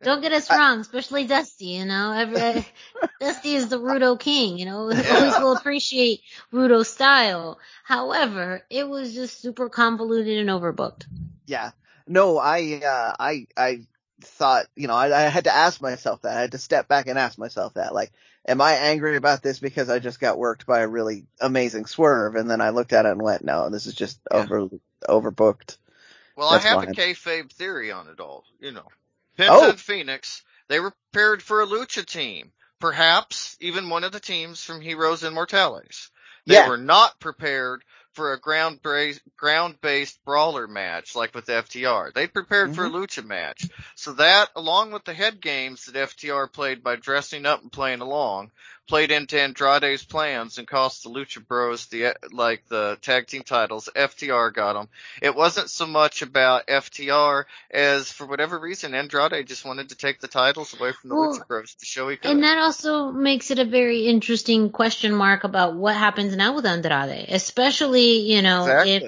don't get us wrong, especially Dusty, you know, every, Dusty is the Rudo king, you know, always will appreciate Rudo style. However, it was just super convoluted and overbooked. Yeah. No, I, uh, I, I thought, you know, I, I had to ask myself that. I had to step back and ask myself that. Like, am I angry about this because I just got worked by a really amazing swerve? And then I looked at it and went, no, this is just Yeah. over, overbooked. Well, That's I have fine. a kayfabe theory on it all. You know, Penta Oh. and Fénix, they were prepared for a lucha team. Perhaps even one of the teams from Héroes Inmortales. They Yeah. were not prepared for a ground based ground based brawler match like with FTR. They prepared for a Mm-hmm. lucha match. So that, along with the head games that FTR played by dressing up and playing along, played into Andrade's plans and cost the Lucha Bros the like the tag team titles. FTR got them. It wasn't so much about FTR as for whatever reason Andrade just wanted to take the titles away from the Well, Lucha Bros to show he could. And that also makes it a very interesting question mark about what happens now with Andrade, especially, you know, if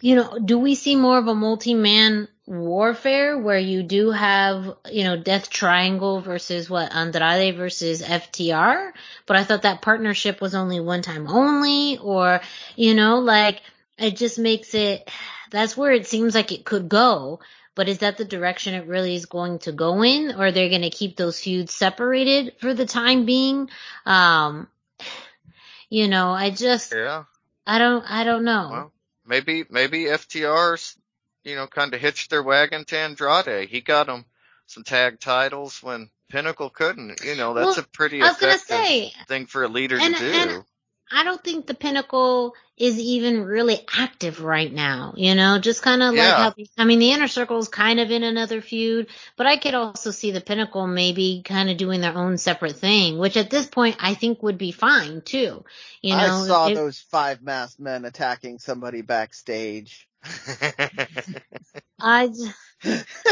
you know, do we see more of a multi-man warfare where you do have, you know, Death Triangle versus what, Andrade versus FTR? But I thought that partnership was only one time only, or, you know, like, it just makes it, that's where it seems like it could go. But is that the direction it really is going to go in? Or they're going to keep those feuds separated for the time being? Um, you know, I just, yeah. I don't, I don't know. Well, maybe maybe FTR's you know kind of hitched their wagon to Andrade. He got them some tag titles when Pinnacle couldn't. You know that's Well, a pretty I was gonna effective say, thing for a leader and- to do. and- I don't think the pinnacle is even really active right now, you know, just kind of like Yeah. how, I mean, the inner circle is kind of in another feud, but I could also see the pinnacle maybe kind of doing their own separate thing, which at this point I think would be fine too, you know. I saw it- those five masked men attacking somebody backstage. I,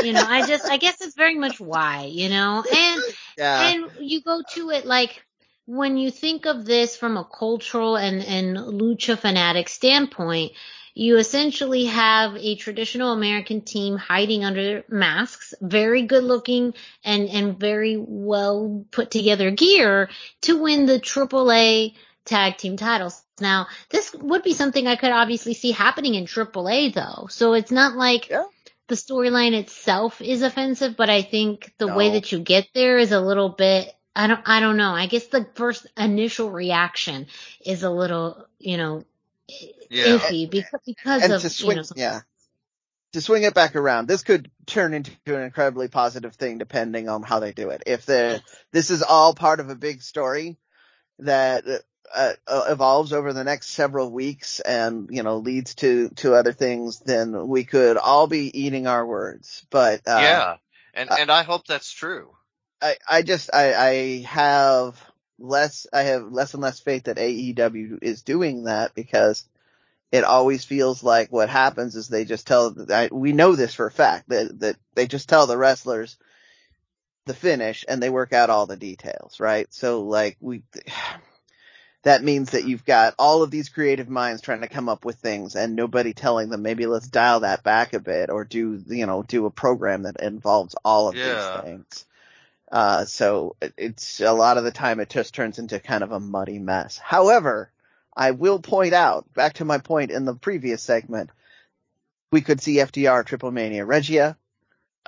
you know, I just, I guess it's very much why, you know, and, Yeah. and you go to it like when you think of this from a cultural and, and lucha fanatic standpoint, you essentially have a traditional American team hiding under masks, very good looking and, and very well put together gear to win the AAA tag team titles. Now, this would be something I could obviously see happening in AAA though. So it's not like Yeah. the storyline itself is offensive, but I think the way that you get there is a little bit I don't I don't know. I guess the first initial reaction is a little, you know, Yeah. iffy because because and of swing, you know yeah, to swing it back around, this could turn into an incredibly positive thing depending on how they do it. If the this is all part of a big story that uh, uh, evolves over the next several weeks and you know leads to to other things, then we could all be eating our words. But uh, yeah, and and I hope that's true. I, I just I, I have less I have less and less faith that AEW is doing that because it always feels like what happens is they just tell I, we know this for a fact that that they just tell the wrestlers the finish and they work out all the details, right? So like we that means that you've got all of these creative minds trying to come up with things and nobody telling them maybe let's dial that back a bit or do you know do a program that involves all of Yeah. these things. Uh, so it's a lot of the time it just turns into kind of a muddy mess. However, I will point out, back to my point in the previous segment, we could see FTR Triple Mania Regia.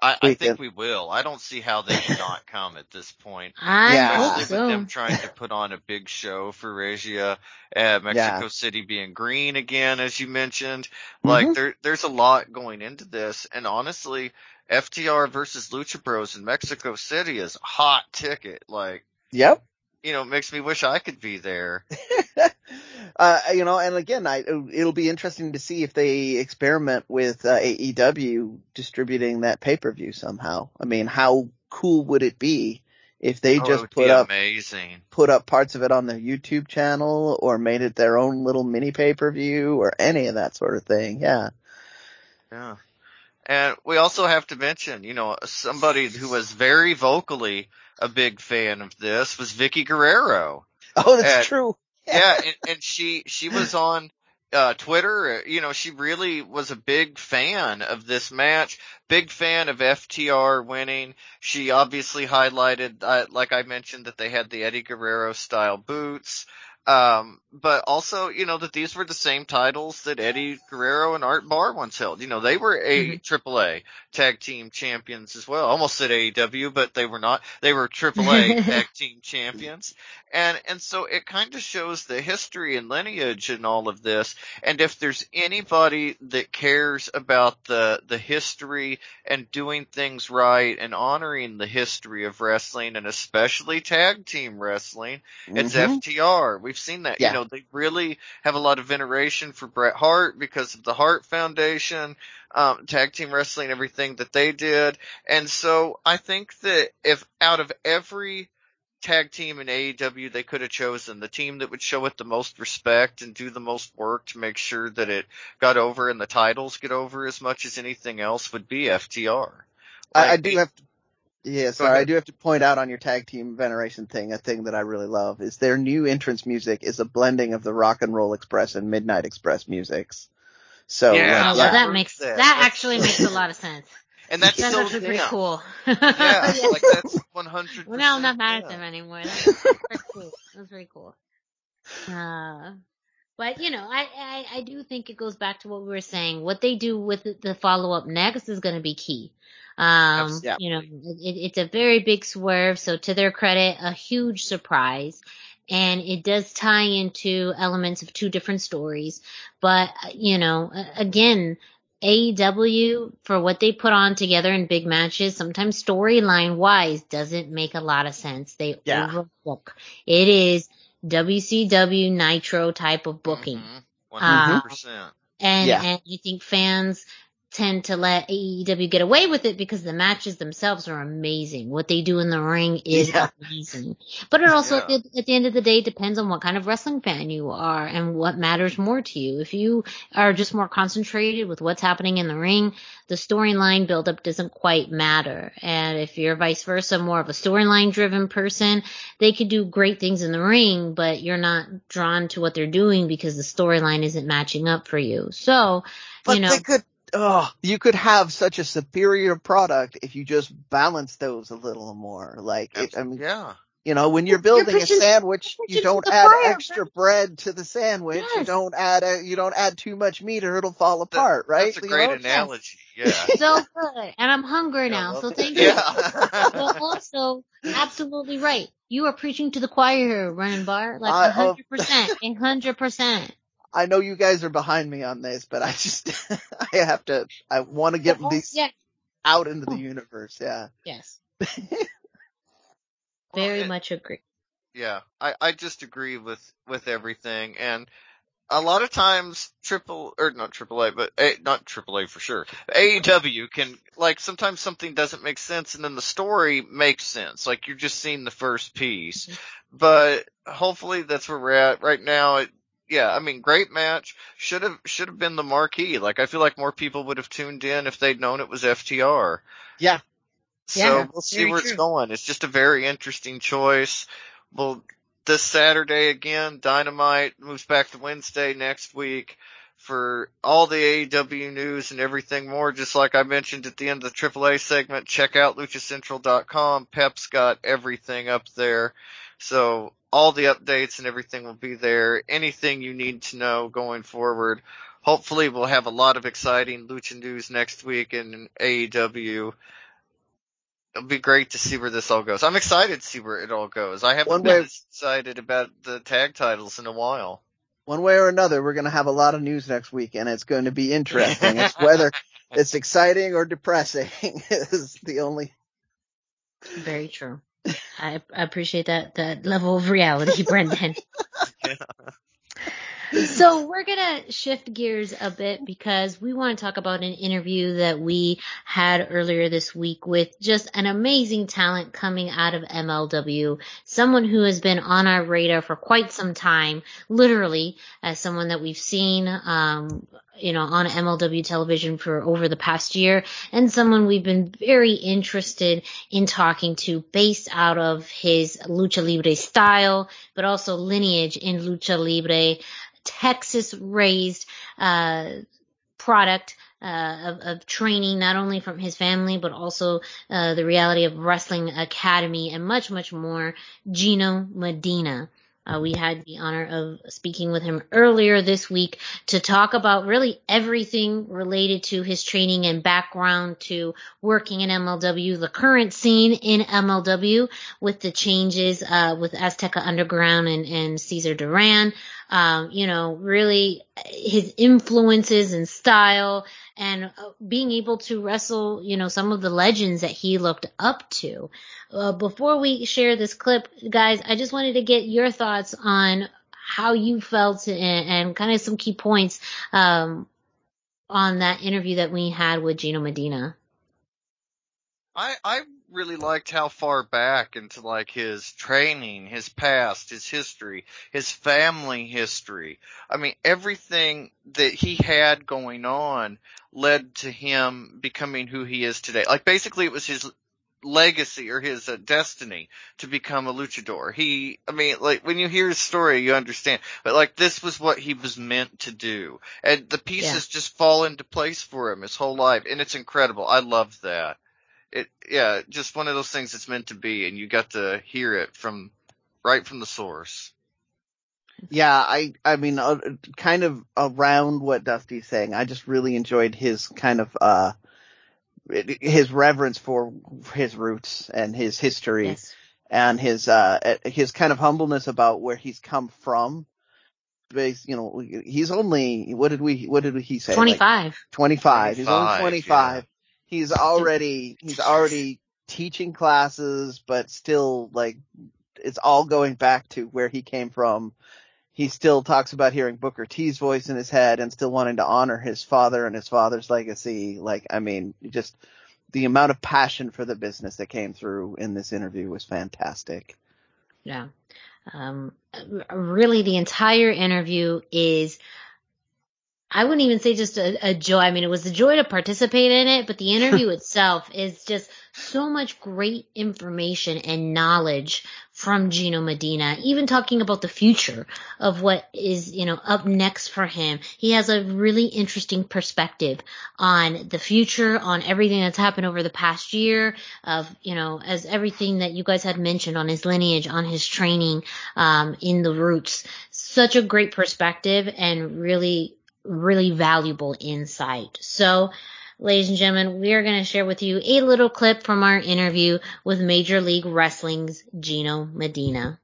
I, I think we will. I don't see how they cannot come at this point. I Yeah. hope Especially with them trying to put on a big show for Regia, uh, Mexico City being green again, as you mentioned. Like Mhm. there, there's a lot going into this, and honestly, FTR versus Lucha Bros in Mexico City is a hot ticket. Like, Yep. You know, it makes me wish I could be there. uh, you know, and again, I, it'll be interesting to see if they experiment with uh, AEW distributing that pay-per-view somehow. I mean, how cool would it be If they Oh, just put up amazing. put up parts of it on their YouTube channel or made it their own little mini pay per view or any of that sort of thing. Yeah. Yeah. And we also have to mention, you know, somebody who was very vocally a big fan of this was Vickie Guerrero. Oh, that's And- true. Yeah, and, and she she was on uh Twitter, you know, she really was a big fan of this match, big fan of FTR winning. She obviously highlighted uh, like I mentioned that they had the Eddie Guerrero style boots. Um, but also, you know, that these were the same titles that Eddie Guerrero and Art Barr once held. You know, they were a AAA tag team champions as well. Almost said AEW, but they were not. They were AAA tag team champions. And, and so it kind of shows the history and lineage and all of this. And if there's anybody that cares about the, the history and doing things right and honoring the history of wrestling and especially tag team wrestling, it's Mhm. FTR. We've seen that. Yeah. You know, they really have a lot of veneration for Bret Hart because of the Hart Foundation, um, tag team wrestling, everything that they did. And so I think that if out of every tag team in AEW they could have chosen the team that would show it the most respect and do the most work to make sure that it got over and the titles get over as much as anything else would be FTR. I, I do have to, yeah, sorry, I do have to point out on your tag team veneration thing, a thing that I really love is their new entrance music is a blending of the Rock and Roll Express and Midnight Express musics. So, Yeah, Oh, well, yeah. that makes Yeah, that actually makes a lot of sense. and that's, That's so actually pretty yeah. cool. Yeah, like that's one hundred. Well, now I'm not mad at them anymore. That's pretty cool. That's very cool. Uh, but you know, I, I, I do think it goes back to what we were saying. What they do with the- the follow up next is going to be key. Um, Yeah. you know, it, it's a very big swerve. So to their credit, a huge surprise. And it does tie into elements of two different stories. But, uh, you know, again, AEW for what they put on together in big matches, sometimes storyline wise doesn't make a lot of sense. They Yeah. overbook. It is WCW Nitro type of booking. Mm-hmm. One hundred percent. And, Yeah. and I think fans tend to let AEW get away with it because the matches themselves are amazing. What they do in the ring is Yeah. amazing. But it also, Yeah. at, the, at the end of the day, depends on what kind of wrestling fan you are and what matters more to you. If you are just more concentrated with what's happening in the ring, the storyline buildup doesn't quite matter. And if you're vice versa, more of a storyline driven person, they could do great things in the ring, but you're not drawn to what they're doing because the storyline isn't matching up for you. So, But you know, they could, oh, you could have such a superior product if you just balance those a little more. Like, it, I mean, yeah. you know, when you're building pushing- a sandwich, you're you pushing don't add fire, extra bread to the sandwich. You don't add a, you don't add too much meat or it'll fall That- apart, right? That's a You great know? analogy. Yeah. so good. And I'm hungry Yeah, now, so thank you. Yeah. But also, absolutely right. You are preaching to the choir here, Running Bar. Like I- a oh. hundred percent, a hundred percent. I know you guys are behind me on this, but I just, I have to, I want to get these Yeah. out into the oh. universe. Yeah. Yes. Very it- much agree. Yeah, I, I just agree with, with everything. And a lot of times triple, or not triple A, but A, not triple A for sure. AEW can, like sometimes something doesn't make sense and then the story makes sense. Like you're just seeing the first piece. Mm-hmm. But hopefully that's where we're at right now. It, yeah, I mean, great match. Should have, should have been the marquee. Like I feel like more people would have tuned in if they'd known it was FTR. Yeah. So Yeah, we'll see where true. it's going. It's just a very interesting choice. Well, this Saturday again, Dynamite moves back to Wednesday next week for all the AEW news and everything more. Just like I mentioned at the end of the AAA segment, check out luchacentral.com. Pep's got everything up there. So all the updates and everything will be there. Anything you need to know going forward. Hopefully we'll have a lot of exciting lucha news next week in AEW it'll be great to see where this all goes. I'm excited to see where it all goes. I haven't One been way- excited about the tag titles in a while. One way or another, we're going to have a lot of news next week and it's going to be interesting. it's whether it's exciting or depressing is the only, Very true. I, I appreciate that that level of reality, Brendan. so we're gonna shift gears a bit because we want to talk about an interview that we had earlier this week with just an amazing talent coming out of MLW, someone who has been on our radar for quite some time, literally as someone that we've seen um, you know, on MLW television for over the past year and someone we've been very interested in talking to based out of his lucha libre style, but also lineage in lucha libre, Texas raised, uh, product. Uh, of, of, training, not only from his family, but also uh, the reality of Wrestling Academy and much, much more. Gino Medina. Uh, we had the honor of speaking with him earlier this week to talk about really everything related to his training and background to working in MLW, the current scene in MLW with the changes uh, with Azteca Underground and, and Cesar Duran. Um, you know, really his influences and style and uh, being able to wrestle, you know, some of the legends that he looked up to. Uh, before we share this clip, guys, I just wanted to get your thoughts on how you felt and, and kind of some key points um, on that interview that we had with Gino Medina. I I really liked how far back into like his training, his past, his history, his family history. I mean, everything that he had going on led to him becoming who he is today. Like basically it was his legacy or his uh, destiny to become a luchador. He, I mean, like when you hear his story, you understand. But like this was what he was meant to do, and the pieces yeah. just fall into place for him his whole life, and it's incredible. I love that it yeah, just one of those things that's meant to be, and you got to hear it from right from the source. Yeah, I I mean, uh, kind of around what Dusty's saying. I just really enjoyed his kind of uh his reverence for his roots and his history yes. and his uh his kind of humbleness about where he's come from. Base, you know, he's only what did we what did he say? Twenty five. Like, Twenty five. He's only twenty five. Yeah he's already he's already teaching classes, but still like it's all going back to where he came from. He still talks about hearing Booker T's voice in his head and still wanting to honor his father and his father's legacy. Like, I mean, just the amount of passion for the business that came through in this interview was fantastic. Yeah. Um, really the entire interview is I wouldn't even say just a, a, joy. I mean, it was a joy to participate in it, but the interview itself is just so much great information and knowledge from Gino Medina, even talking about the future of what is, you know, up next for him. He has a really interesting perspective on the future, on everything that's happened over the past year of, you know, as everything that you guys had mentioned on his lineage, on his training, um, in the roots. Such a great perspective and really really valuable insight. So, ladies and gentlemen, we are going to share with you a little clip from our interview with Major League Wrestling's Gino Medina.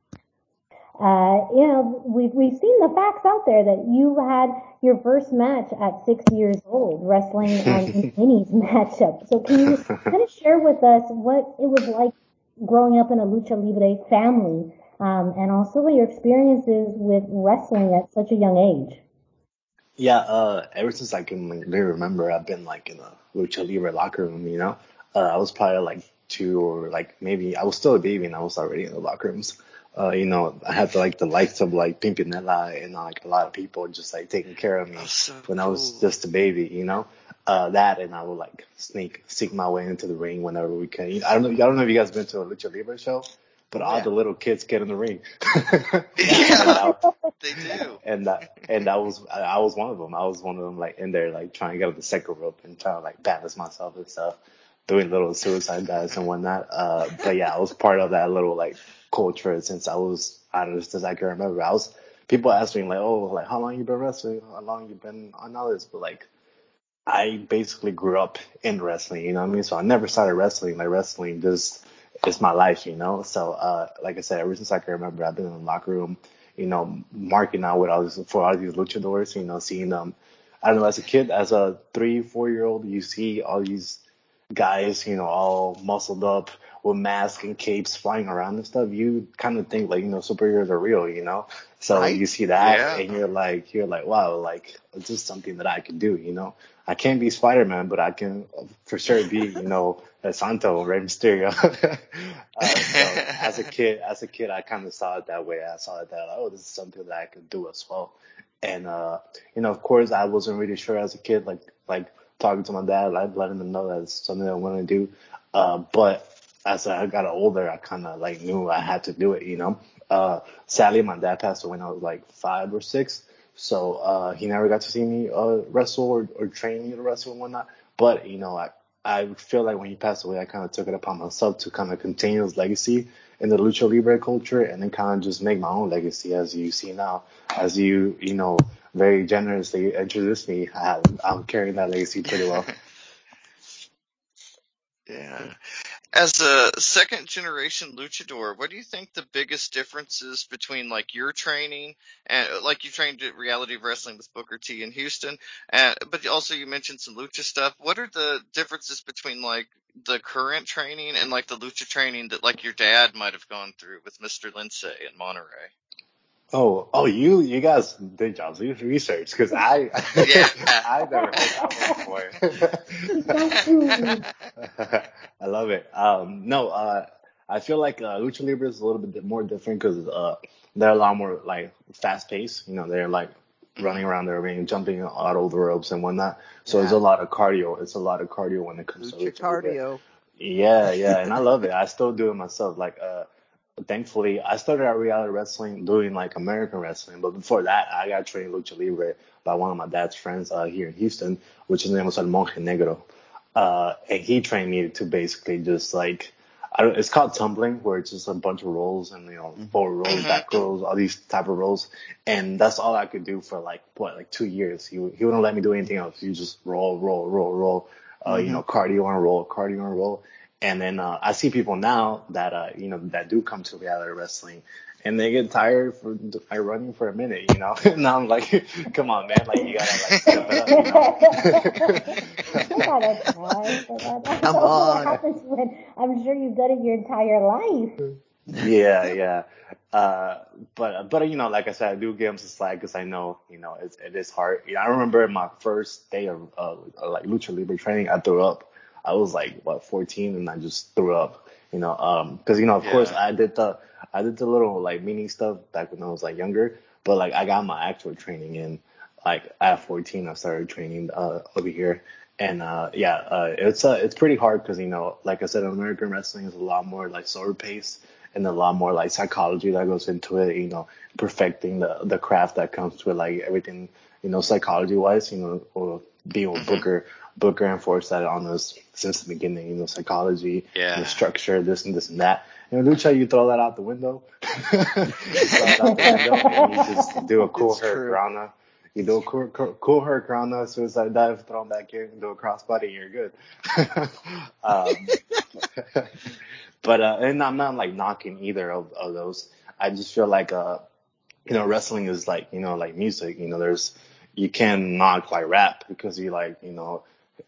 Uh, you know, we've, we've seen the facts out there that you had your first match at six years old wrestling um, in matchup. So can you just kind of share with us what it was like growing up in a lucha libre family, um, and also what your experiences with wrestling at such a young age? Yeah, uh, ever since I can like, really remember, I've been like in a lucha libre locker room. You know, uh, I was probably like two or like maybe I was still a baby and I was already in the locker rooms. Uh, you know, I had the, like the likes of like Pimpinela and like a lot of people just like taking care of me so when. I was just a baby. You know, uh, that and I would like sneak sneak my way into the ring whenever we can. I don't know. I don't know if you guys been to a lucha libre show, but all yeah. the little kids get in the ring. yeah, they do. And uh, and I was I was one of them. I was one of them like in there like trying to get on the second rope and trying to like balance myself and stuff, doing little suicide dives and whatnot. Uh, but yeah, I was part of that little like culture since I was I don't know since I can remember. I was people ask me like, oh, like how long you been wrestling? How long you been on all this? But like. I basically grew up in wrestling, you know what I mean? So I never started wrestling. Like wrestling just it's my life, you know. So, uh, like I said, ever since I can remember, I've been in the locker room, you know, marking out with all these for all these luchadors, you know, seeing them. I don't know, as a kid, as a three, four year old, you see all these guys, you know, all muscled up with masks and capes flying around and stuff, you kind of think like, you know, superheroes are real, you know? So Right. you see that Yeah. and you're like, you're like, wow, like, this is something that I can do, you know? I can't be Spider-Man, but I can for sure be, you know, a Santo or Rey Mysterio. uh, so as a kid, as a kid, I kind of saw it that way. I saw it that, oh, this is something that I can do as well. And, uh, you know, of course, I wasn't really sure as a kid, like, like talking to my dad, like letting him know that it's something I want to do. Uh, but as I got older, I kind of like knew I had to do it, you know. Uh, sadly, my dad passed away when I was like five or six. So, uh, he never got to see me, uh, wrestle or, or train me to wrestle and whatnot. But, you know, I, I feel like when he passed away, I kind of took it upon myself to kind of continue his legacy in the lucha libre culture and then kind of just make my own legacy as you see now. As you, you know, very generously introduced me, I, I'm carrying that legacy pretty well. Yeah. As a second generation luchador, what do you think the biggest differences between like your training and like you trained at Reality Wrestling with Booker T in Houston, and but also you mentioned some lucha stuff. What are the differences between like the current training and like the lucha training that like your dad might have gone through with Mr. Lindsay in Monterrey? Oh, oh, you, you guys did jobs y'all's research because I, Yeah. I never heard that one before. I love it. Um, no, uh, I feel like uh, lucha libre is a little bit more different because uh, they're a lot more like fast paced. You know, they're like running around the ring, jumping out over the ropes and whatnot. So it's a lot of cardio. It's a lot of cardio when it comes to Lucha lucha libre. cardio. Yeah, yeah, and I love it. I still do it myself. Like, uh, thankfully, I started out reality wrestling doing like American wrestling, but before that, I got trained lucha libre by one of my dad's friends uh, here in Houston, which his name was El Monje Negro, uh, and he trained me to basically just like. I don't, it's called tumbling, where it's just a bunch of rolls and you know forward rolls, Mhm. back rolls, all these type of rolls, and that's all I could do for like what, like two years. He he wouldn't let me do anything else. You just roll, roll, roll, roll, uh, you know, cardio and roll, cardio and roll. And then uh, I see people now that uh, you know that do come to reality wrestling, and they get tired for by running for a minute, you know. and I'm like, come on, man, like you gotta like step it up, you know. You gotta try. that- Come on. what happens when I'm sure you've done it your entire life. yeah, yeah. Uh, but but you know, like I said, I do give them some slack because I know you know it's, it is hard. You know, I remember my first day of uh, like lucha libre training, I threw up. I was like what 14, and I just threw up. You know, um, because you know, of Yeah. course, I did the I did the little like mini stuff back when I was like younger, but like I got my actual training in like at 14. I started training uh, over here. And uh, yeah, uh, it's uh, it's pretty hard because you know, like I said, American wrestling is a lot more like slower pace and a lot more like psychology that goes into it. You know, perfecting the the craft that comes with like everything. You know, psychology wise, you know, or being a Booker, Booker enforced that on us since the beginning. You know, psychology, Yeah. the structure, this and this and that. You know, Lucha, you throw that out the window. you throw it out the window and you just do a cool It's true. hurricanrana. You do a cool, cool, cool hurricanrana, suicide dive, throw them back in, do a crossbody, and you're good. um, but uh, and I'm not like knocking either of, of those. I just feel like uh, you know, wrestling is like you know, like music. You know, there's you can knock like rap because you like you know,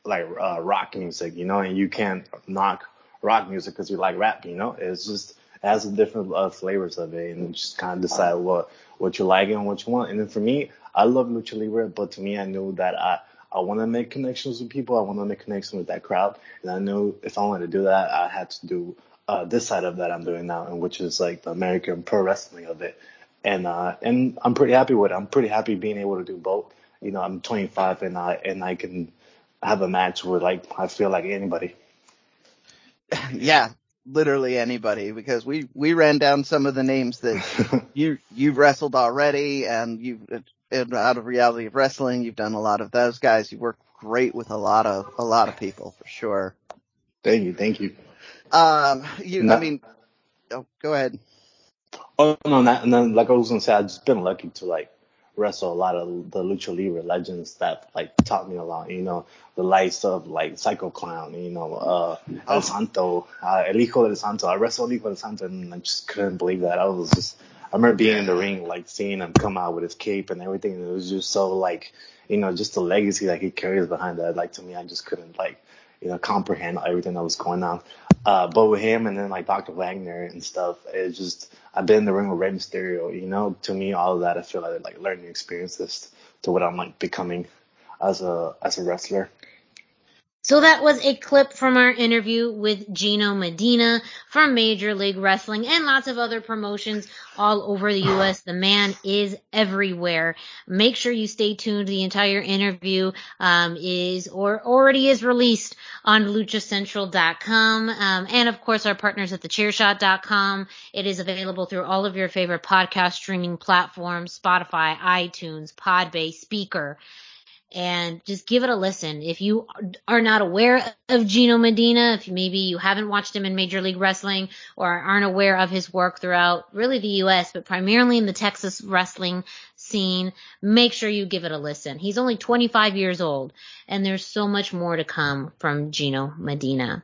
like uh, rock music. You know, and you can't knock rock music because you like rap. You know, it's just it has different uh, flavors of it, and just kind of decide what what you like and what you want. And then for me, I love lucha libre, but to me, I knew that I. I want to make connections with people. I want to make connections with that crowd. And I knew if I wanted to do that, I had to do uh, this side of that I'm doing now, and which is like the American pro wrestling of it. And uh, and I'm pretty happy with it. I'm pretty happy being able to do both. You know, I'm 25 and I and I can have a match with like I feel like anybody. yeah, literally anybody because we we ran down some of the names that you you've wrestled already and you in out of reality of wrestling you've done a lot of those guys you work great with a lot of a lot of people for sure thank you, thank you. um you No. i mean oh go ahead Oh no, not, and then like I was gonna say, I've just been lucky to like wrestle a lot of the lucha libre legends that like taught me a lot. You know, the likes of like Psycho Clown. You know, uh. El Santo, uh, El Hijo del Santo. I wrestled El Hijo del Santo, and I just couldn't believe that. I was just, I remember being in the ring, like seeing him come out with his cape and everything. And it was just so like, you know, just the legacy that he carries behind that. Like to me, I just couldn't like. You know, comprehend everything that was going on. Uh, but with him and then like Dr. Wagner and stuff, it just I've been in the ring with Rey Mysterio. You know, to me, all of that I feel like like learning experiences to what I'm like becoming as a as a wrestler. So that was a clip from our interview with Gino Medina from Major League Wrestling and lots of other promotions all over the U.S. The man is everywhere. Make sure you stay tuned. The entire interview um, is or already is released on luchacentral.com um, and of course our partners at thechairshot.com. It is available through all of your favorite podcast streaming platforms: Spotify, iTunes, Podbean, Spreaker and just give it a listen. If you are not aware of Gino Medina, if maybe you haven't watched him in Major League Wrestling or aren't aware of his work throughout really the US, but primarily in the Texas wrestling scene, make sure you give it a listen. He's only 25 years old and there's so much more to come from Gino Medina.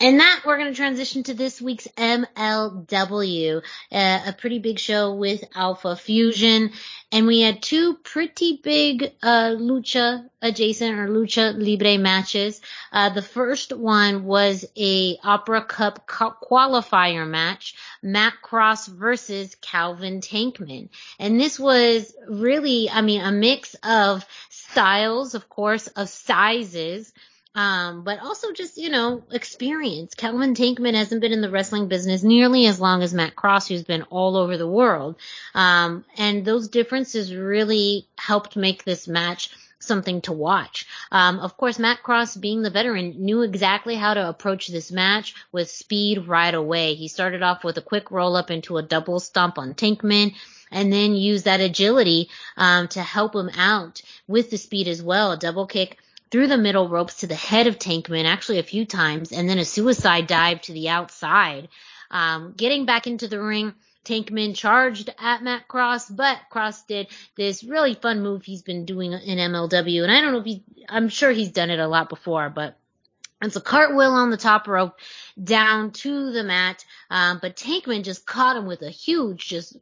And that we're going to transition to this week's MLW, uh, a pretty big show with Alpha Fusion, and we had two pretty big uh, lucha adjacent or lucha libre matches. Uh, the first one was a Opera Cup qualifier match, Matt Cross versus Calvin Tankman, and this was really, I mean, a mix of styles, of course, of sizes. Um, but also just, you know, experience. Calvin Tankman hasn't been in the wrestling business nearly as long as Matt Cross, who's been all over the world. Um, and those differences really helped make this match something to watch. Um, of course, Matt Cross, being the veteran, knew exactly how to approach this match with speed right away. He started off with a quick roll up into a double stomp on Tankman and then used that agility um, to help him out with the speed as well. A double kick through the middle ropes to the head of Tankman, actually a few times, and then a suicide dive to the outside. Um, getting back into the ring, Tankman charged at Matt Cross, but Cross did this really fun move he's been doing in MLW, and I don't know if he, I'm sure he's done it a lot before, but it's a cartwheel on the top rope down to the mat, um, but Tankman just caught him with a huge, just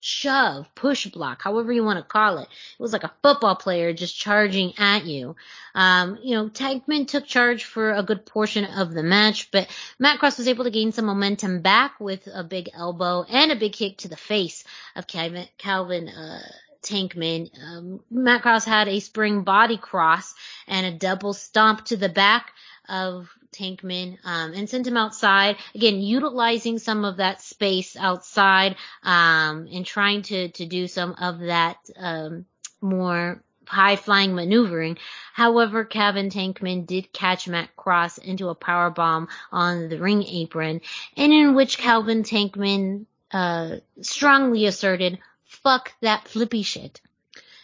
shove, push block, however you want to call it. It was like a football player just charging at you. Um, you know, Tankman took charge for a good portion of the match, but Matt Cross was able to gain some momentum back with a big elbow and a big kick to the face of Calvin, Calvin uh, Tankman. Um, Matt Cross had a spring body cross and a double stomp to the back of Tankman um, and sent him outside. Again, utilizing some of that space outside um, and trying to to do some of that um, more high flying maneuvering. However, Calvin Tankman did catch Matt Cross into a power bomb on the ring apron, and in which Calvin Tankman uh, strongly asserted, "Fuck that flippy shit."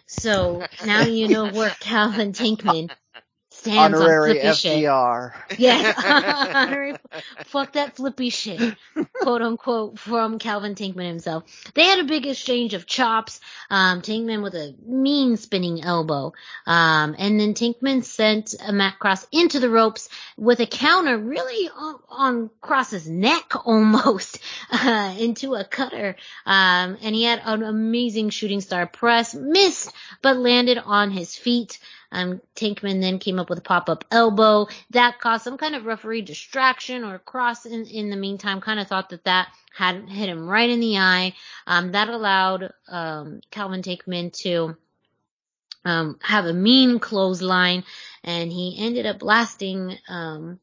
So now you know where Calvin Tankman stands Honorary on flippy FTR. shit. Yeah, honorary, fuck that flippy shit, quote unquote, from Calvin Tankman himself. They had a big exchange of chops. Um, Tankman with a mean spinning elbow, um, and then Tankman sent Matt Cross into the ropes with a counter, really on, on Cross's neck almost, uh, into a cutter. Um, and he had an amazing shooting star press, missed, but landed on his feet. Um, Tankman then came up with a pop-up elbow. That caused some kind of referee distraction or cross in, in the meantime. Kind of thought that that had hit him right in the eye. Um, that allowed, um, Calvin Tankman to, um, have a mean clothesline and he ended up blasting, um,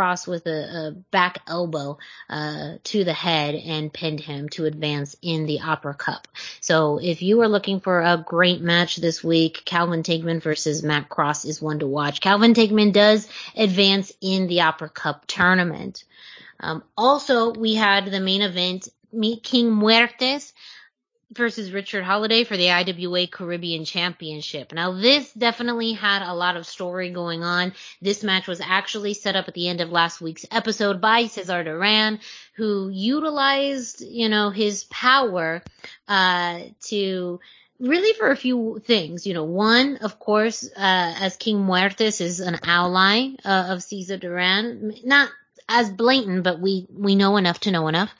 Cross with a, a back elbow uh, to the head and pinned him to advance in the Opera Cup. So if you are looking for a great match this week, Calvin Tankman versus Matt Cross is one to watch. Calvin Tankman does advance in the Opera Cup tournament. Um, also, we had the main event, Meet King Muertes versus Richard Holliday for the IWA Caribbean Championship. Now this definitely had a lot of story going on. This match was actually set up at the end of last week's episode by Cesar Duran, who utilized, you know, his power, uh, to really for a few things. You know, one, of course, uh, as King Muertes is an ally uh, of Cesar Duran, not as blatant, but we, we know enough to know enough.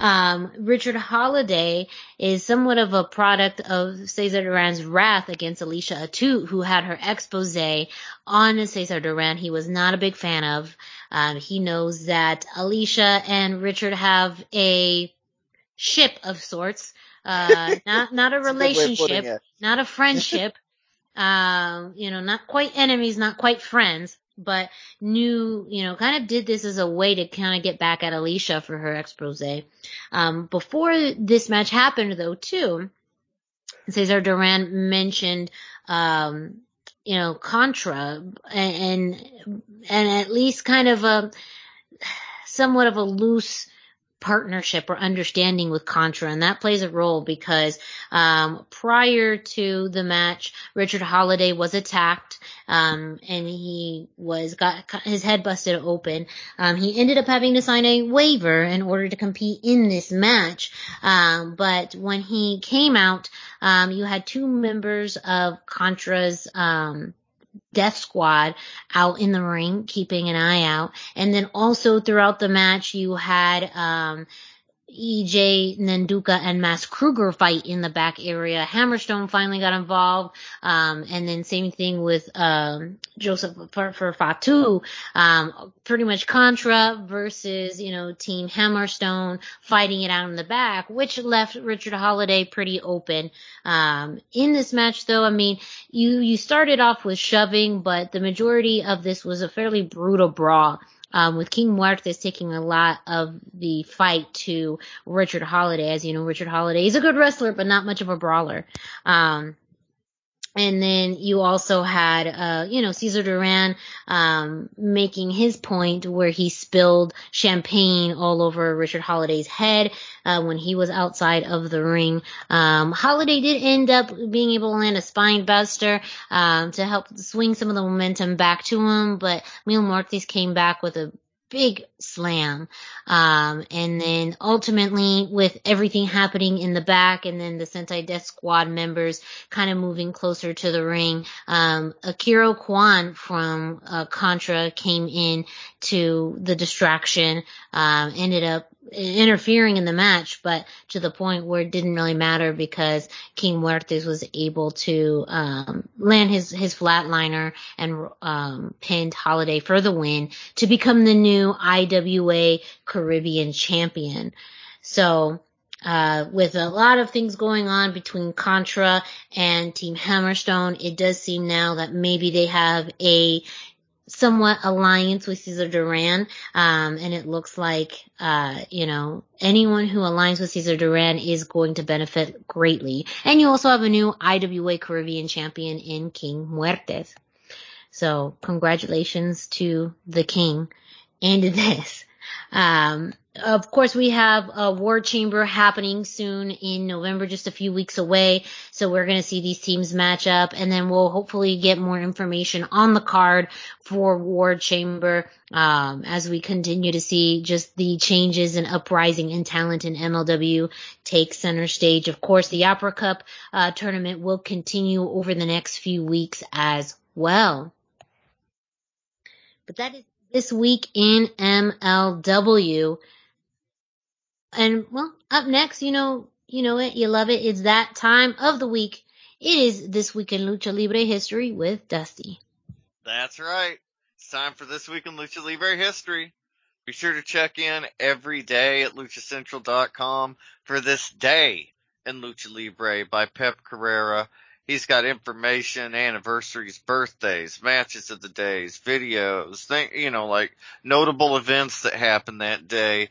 Um, Richard Holliday is somewhat of a product of Cesar Duran's wrath against Alicia Atout, who had her expose on Cesar Duran. He was not a big fan of. Um, he knows that Alicia and Richard have a ship of sorts. Uh, not, not a relationship, not a friendship. um, you know, not quite enemies, not quite friends but knew, you know, kind of did this as a way to kind of get back at Alicia for her expose. Um, before this match happened though, too, Cesar Duran mentioned, um, you know, Contra and, and, and at least kind of a, somewhat of a loose, partnership or understanding with Contra, and that plays a role because um, prior to the match, Richard Holliday was attacked, um, and he was got his head busted open. Um, he ended up having to sign a waiver in order to compete in this match. Um, but when he came out, um, you had two members of Contra's um, Death Squad out in the ring, keeping an eye out. And then also throughout the match, you had, um, EJ Nduka and Mads Krügger fight in the back area. Hammerstone finally got involved. Um, and then same thing with, um, Joseph for, for Fatu. Um, pretty much Contra versus, you know, team Hammerstone fighting it out in the back, which left Richard Holliday pretty open. Um, in this match though, I mean, you, you started off with shoving, but the majority of this was a fairly brutal brawl um, with King Muertes taking a lot of the fight to Richard Holliday. As you know, Richard Holliday is a good wrestler, but not much of a brawler. Um, and then you also had, uh, you know, Cesar Duran, um, making his point where he spilled champagne all over Richard Holliday's head, uh, when he was outside of the ring. Um, Holliday did end up being able to land a spine buster, um, to help swing some of the momentum back to him, but Mil Muertes came back with a big slam. Um, and then ultimately with everything happening in the back and then the Sentai Death Squad members kind of moving closer to the ring, um, Akira Kwan from, uh, Contra came in to the distraction, um, ended up interfering in the match, but to the point where it didn't really matter because King Muertes was able to um, land his his flatliner and um, pinned Holliday for the win to become the new IWA Caribbean champion. So. Uh, with a lot of things going on between Contra and Team Hammerstone, it does seem now that maybe they have a somewhat alliance with Cesar Duran, um, and it looks like, uh, you know, anyone who aligns with Cesar Duran is going to benefit greatly. And you also have a new IWA Caribbean champion in King Muertes. So congratulations to the king and this. Um, of course, we have a War Chamber happening soon in November, just a few weeks away. So we're going to see these teams match up and then we'll hopefully get more information on the card for War Chamber, um, as we continue to see just the changes and uprising in talent in MLW take center stage. Of course, the Opera Cup, uh, tournament will continue over the next few weeks as well. But that is this week in MLW. And well, up next, you know, you know it, you love it. It's that time of the week. It is this week in Lucha Libre history with Dusty. That's right. It's time for this week in Lucha Libre history. Be sure to check in every day at luchacentral.com for this day in Lucha Libre by Pep Carrera. He's got information, anniversaries, birthdays, matches of the days, videos, think, you know, like notable events that happened that day,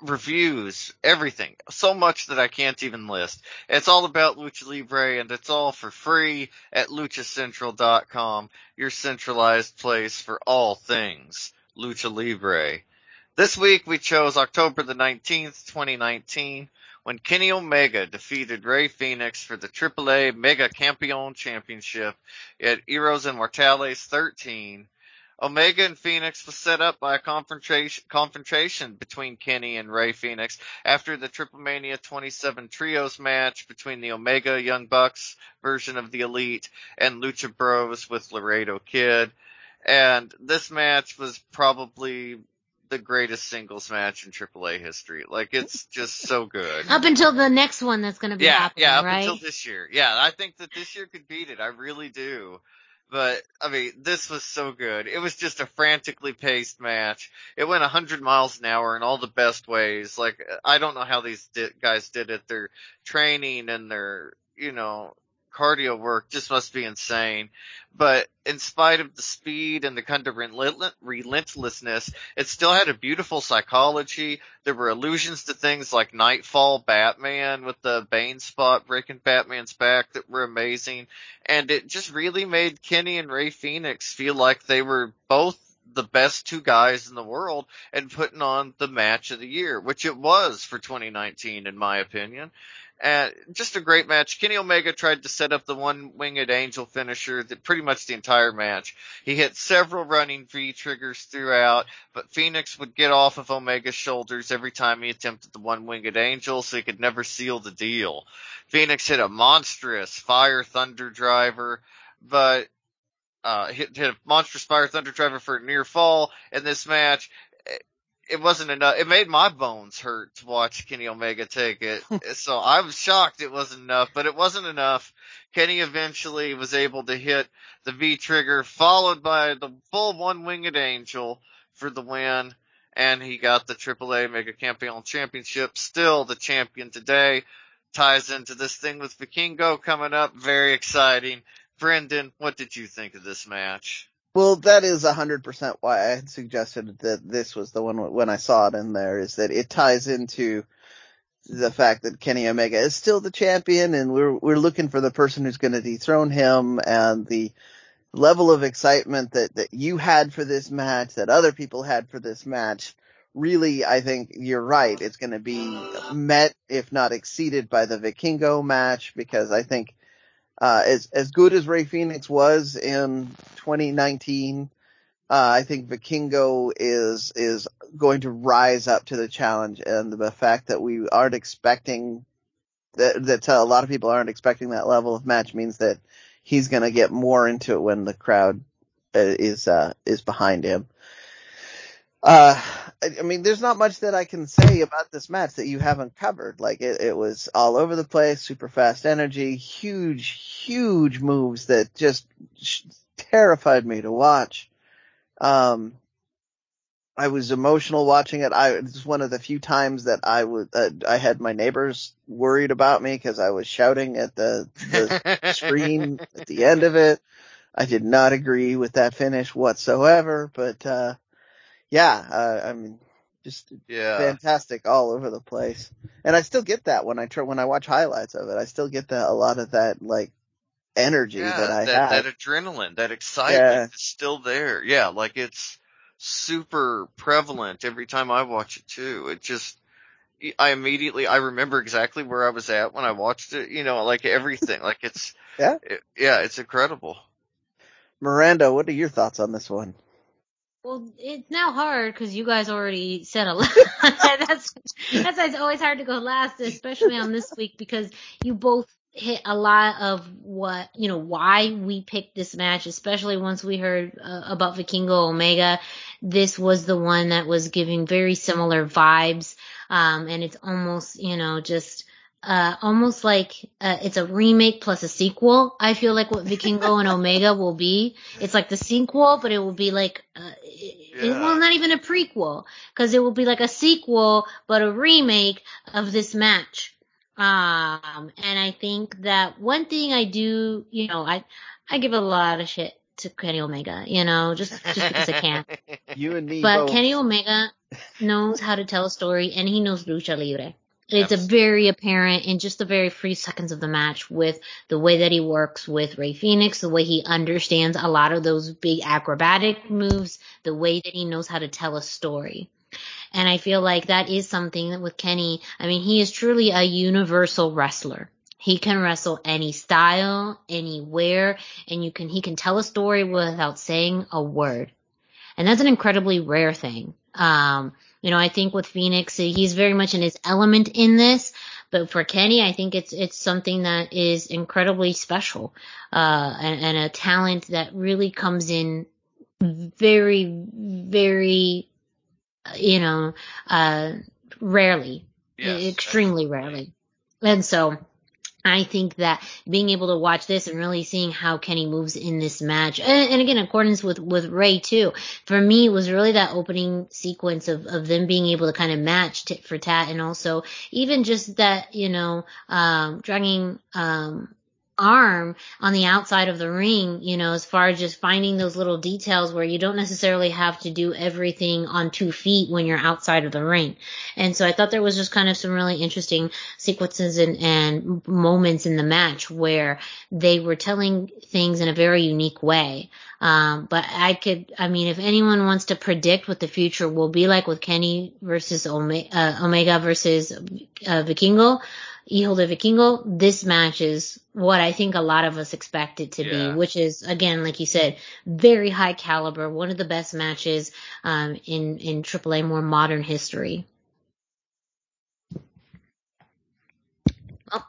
reviews, everything. So much that I can't even list. It's all about Lucha Libre and it's all for free at luchacentral.com, your centralized place for all things Lucha Libre. This week we chose October the 19th, 2019 when Kenny Omega defeated Rey Fénix for the AAA Mega Campeon Championship at Héroes Inmortales 13 Omega and Fénix was set up by a confrontation, confrontation between Kenny and Rey Fénix after the Triplemania 27 Trios match between the Omega Young Bucks version of the Elite and Lucha Bros with Laredo Kid. And this match was probably the greatest singles match in AAA history. Like it's just so good. Up until the next one that's going to be yeah, happening, yeah, up right? until this year. Yeah, I think that this year could beat it. I really do. But I mean, this was so good. It was just a frantically paced match. It went 100 miles an hour in all the best ways. Like I don't know how these di- guys did it. Their training and their, you know, cardio work just must be insane. But in spite of the speed and the kind of relent- relentlessness, it still had a beautiful psychology. There were allusions to things like Knightfall Batman with the Bane spot breaking Batman's back that were amazing. And it just really made Kenny and Rey Fénix feel like they were both the best two guys in the world and putting on the match of the year, which it was for 2019 in my opinion. And just a great match. Kenny Omega tried to set up the one winged angel finisher that pretty much the entire match. He hit several running V triggers throughout, but Fénix would get off of Omega's shoulders every time he attempted the one winged angel, so he could never seal the deal. Fénix hit a monstrous fire thunder driver, but uh, hit, hit a monstrous fire thunder driver for a near fall in this match it wasn't enough. It made my bones hurt to watch Kenny Omega take it. so I was shocked it wasn't enough, but it wasn't enough. Kenny eventually was able to hit the V trigger followed by the full one winged angel for the win. And he got the AAA Mega Campeon Championship. Still the champion today. Ties into this thing with Vikingo coming up. Very exciting. Brendan, what did you think of this match? Well, that is a hundred percent why I had suggested that this was the one when I saw it in there is that it ties into the fact that Kenny Omega is still the champion and we're, we're looking for the person who's going to dethrone him and the level of excitement that, that you had for this match, that other people had for this match. Really, I think you're right. It's going to be met, if not exceeded by the Vikingo match because I think uh, as as good as Rey Fénix was in 2019, uh, I think Vikingo is is going to rise up to the challenge, and the fact that we aren't expecting that that a lot of people aren't expecting that level of match means that he's going to get more into it when the crowd uh, is uh, is behind him. Uh, I mean, there's not much that I can say about this match that you haven't covered. Like it, it was all over the place, super fast energy, huge, huge moves that just terrified me to watch. Um, I was emotional watching it. I, it was one of the few times that I would, uh, I had my neighbors worried about me because I was shouting at the, the screen at the end of it. I did not agree with that finish whatsoever, but, uh, yeah, uh, I mean, just Yeah. fantastic all over the place. And I still get that when I try, when I watch highlights of it. I still get that a lot of that like energy Yeah, that I that, have. that adrenaline, that excitement Yeah. is still there. Yeah, like it's super prevalent every time I watch it too. It just, I immediately, I remember exactly where I was at when I watched it, you know, like everything, like it's, Yeah. it- yeah, it's incredible. Miranda, what are your thoughts on this one? Well, it's now hard because you guys already said a lot. that's that's why it's always hard to go last, especially on this week because you both hit a lot of what you know why we picked this match, especially once we heard uh, about Vikingo Omega. This was the one that was giving very similar vibes, um, and it's almost you know just. Uh, almost like uh, it's a remake plus a sequel. I feel like what Vikingo and Omega will be. It's like the sequel, but it will be like uh, it, Yeah. well, not even a prequel, because it will be like a sequel, but a remake of this match. Um, and I think that one thing I do, you know, I I give a lot of shit to Kenny Omega, you know, just just because I can. You and me But both. Kenny Omega knows how to tell a story, and he knows lucha libre. It's a very apparent in just the very few seconds of the match with the way that he works with Rey Fénix, the way he understands a lot of those big acrobatic moves, the way that he knows how to tell a story. And I feel like that is something that with Kenny, I mean, he is truly a universal wrestler. He can wrestle any style, anywhere, and you can, he can tell a story without saying a word. And that's an incredibly rare thing. Um, you know, I think with Fénix, he's very much in his element in this, but for Kenny, I think it's, it's something that is incredibly special, uh, and, and a talent that really comes in very, very you know, uh, rarely, Yes, extremely rarely. And so I think that being able to watch this and really seeing how Kenny moves in this match, and, and again, in accordance with, with Rey too, for me, it was really that opening sequence of, of them being able to kind of match tit for tat and also even just that, you know, um, dragging, um, arm on the outside of the ring, you know, as far as just finding those little details where you don't necessarily have to do everything on two feet when you're outside of the ring. And so I thought there was just kind of some really interesting sequences and, and moments in the match where they were telling things in a very unique way. Um, but I could, I mean, if anyone wants to predict what the future will be like with Kenny versus Omega, uh, Omega versus uh, Vikingo, Hijo de Vikingo, this match is what I think a lot of us expect it to Yeah. be, which is again, like you said, very high caliber, one of the best matches um, in in AAA more modern history. Well,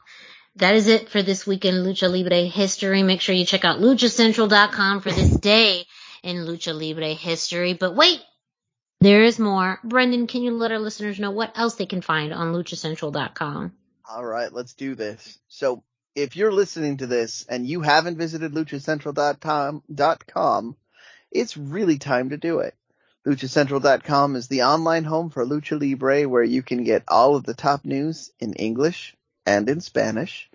that is it for this week in Lucha Libre history. Make sure you check out luchacentral.com for this day in Lucha Libre history. But wait, there is more. Brendan, can you let our listeners know what else they can find on luchacentral.com? All right, let's do this. So if you're listening to this and you haven't visited luchacentral.com, it's really time to do it. LuchaCentral.com is the online home for Lucha Libre where you can get all of the top news in English and in Spanish,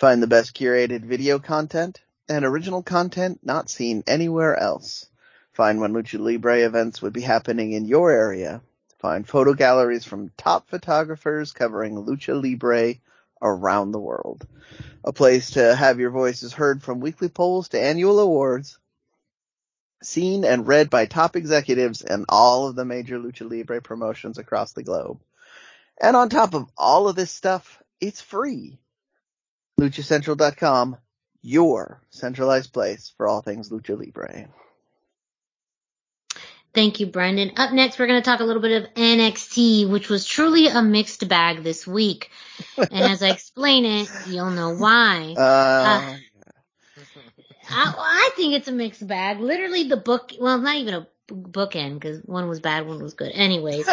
find the best curated video content, and original content not seen anywhere else. Find when Lucha Libre events would be happening in your area, Find photo galleries from top photographers covering lucha libre around the world. A place to have your voices heard from weekly polls to annual awards. Seen and read by top executives and all of the major lucha libre promotions across the globe. And on top of all of this stuff, it's free. LuchaCentral.com, your centralized place for all things lucha libre. Thank you, Brendan. Up next, we're going to talk a little bit of NXT, which was truly a mixed bag this week. and as I explain it, you'll know why. Uh, I, I think it's a mixed bag. Literally the book, well, not even a bookend because one was bad, one was good. Anyways,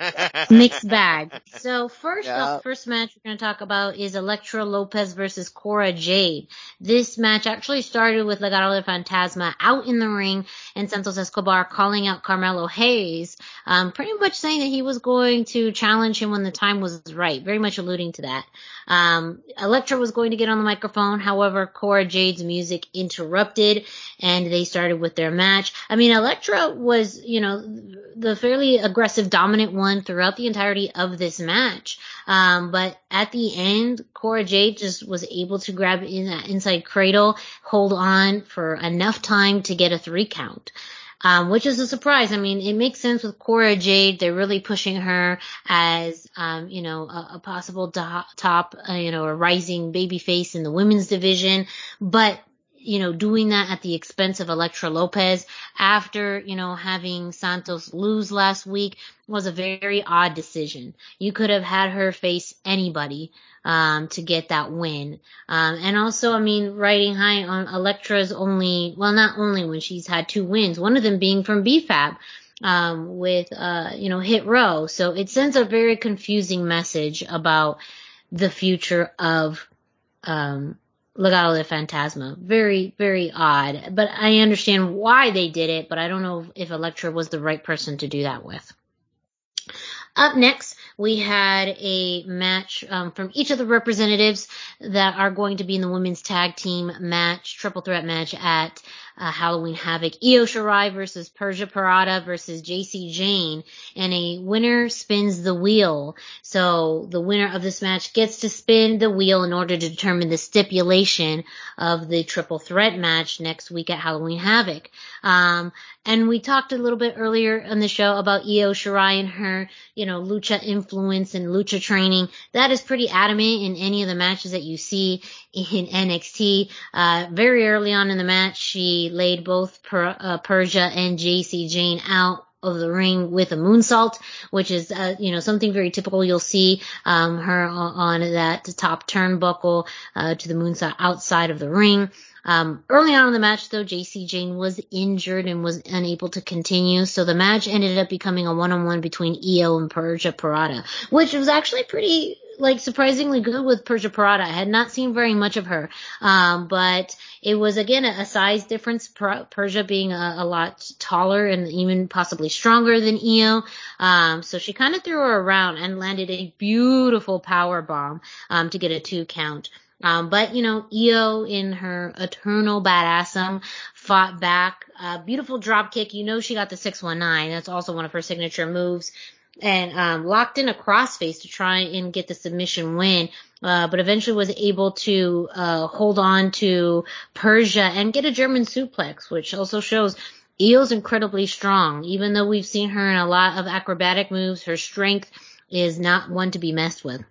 mixed bag. So first off, first match we're going to talk about is Elektra Lopez versus Cora Jade. This match actually started with Legado de Fantasma out in the ring and Santos Escobar calling out Carmelo Hayes, um, pretty much saying that he was going to challenge him when the time was right, very much alluding to that. Um, Elektra was going to get on the microphone, however, Cora Jade's music interrupted and they started with their match. I mean, Elektra was, you know, the fairly aggressive, dominant one throughout the entirety of this match. Um, but at the end, Cora Jade just was able to grab in that inside cradle, hold on for enough time to get a three count. Um, which is a surprise. I mean, it makes sense with Cora Jade. They're really pushing her as, um, you know, a, a possible do- top, uh, you know, a rising baby face in the women's division. But you know, doing that at the expense of Elektra Lopez after, you know, having Santos lose last week was a very odd decision. You could have had her face anybody, um, to get that win. Um, and also, I mean, riding high on Elektra's only, well, not only when she's had two wins, one of them being from B-Fab, um, with, uh, you know, Hit Row. So it sends a very confusing message about the future of, um, Legado de Fantasma. Very, very odd. But I understand why they did it, but I don't know if Elektra was the right person to do that with. Up next, we had a match um, from each of the representatives that are going to be in the women's tag team match, triple threat match at uh, Halloween Havoc. Io Shirai versus Persia Pirotta versus Jacy Jayne, and a winner spins the wheel. So the winner of this match gets to spin the wheel in order to determine the stipulation of the triple threat match next week at Halloween Havoc. Um, and we talked a little bit earlier on the show about Io Shirai and her, you know, lucha influence and lucha training. That is pretty adamant in any of the matches that you see in NXT. Uh, very early on in the match, she laid both per, uh, Persia and Jacy Jayne out of the ring with a moonsault, which is, uh, you know, something very typical. You'll see, um, her on that top turnbuckle, uh, to the moonsault outside of the ring. Um, early on in the match, though, Jacy Jayne was injured and was unable to continue, so the match ended up becoming a one-on-one between Io and Persia Pirotta, which was actually pretty, like, surprisingly good with Persia Pirotta. I had not seen very much of her, um, but it was again a, size difference. Persia being a, a, lot taller and even possibly stronger than Io, um, so she kind of threw her around and landed a beautiful power bomb um, to get a two count. Um, but you know, Io in her eternal badassum fought back. Uh, beautiful drop kick. You know, she got the 619. That's also one of her signature moves. And, um, locked in a crossface to try and get the submission win. Uh, but eventually was able to, uh, hold on to Persia and get a German suplex, which also shows Io's incredibly strong. Even though we've seen her in a lot of acrobatic moves, her strength is not one to be messed with.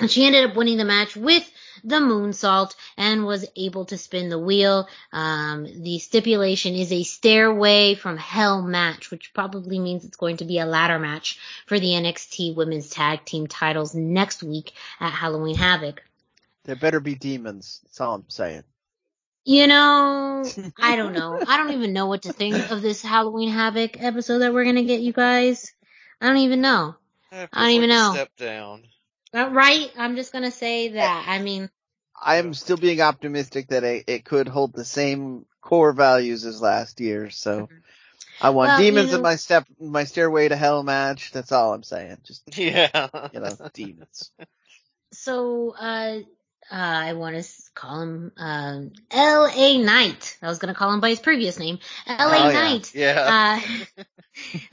And she ended up winning the match with the moonsault and was able to spin the wheel. Um, the stipulation is a stairway from hell match, which probably means it's going to be a ladder match for the NXT women's tag team titles next week at Halloween Havoc. There better be demons. That's all I'm saying. You know, I don't know. I don't even know what to think of this Halloween Havoc episode that we're gonna get, you guys. I don't even know. I don't even know. Step down. Right? I'm just gonna say that. I mean, I am still being optimistic that it, it could hold the same core values as last year. So mm-hmm. I want well, demons you know, in my step, my stairway to hell match. That's all I'm saying. Just yeah, you know, demons. So, uh, uh, I want to call him um, L.A. Knight. I was going to call him by his previous name, L.A. Oh, Knight. Yeah. Uh,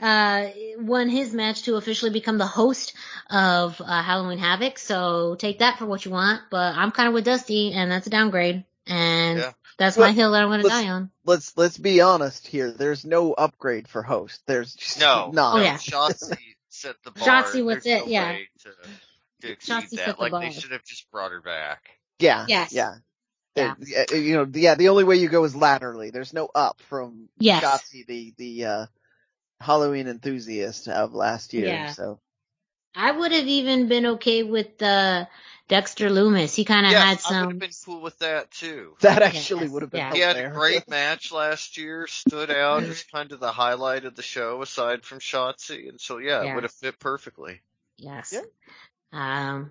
uh, won his match to officially become the host of uh, Halloween Havoc. So take that for what you want. But I'm kind of with Dusty, and that's a downgrade. And yeah. that's my hill that I'm going to die on. Let's let's be honest here. There's no upgrade for host. There's just no. Not. Oh yeah. Shotzi set the bar. Shotzi was There's it. No yeah. To, to exceed that. Like they should have just brought her back. Yeah. Yes. Yeah. Yeah. you know, yeah, the only way you go is laterally. There's no up from yes. Shotzi, the, the, uh, Halloween enthusiast of last year. Yeah. So I would have even been okay with the Dexter Lumis. He kind of yes, had some. I would have been cool with that too. That actually yes, would have been. Yeah. He had a great match last year. Stood out as kind of the highlight of the show, aside from Shotzi, and so yeah, it would have fit perfectly. Yes. Yeah. Um.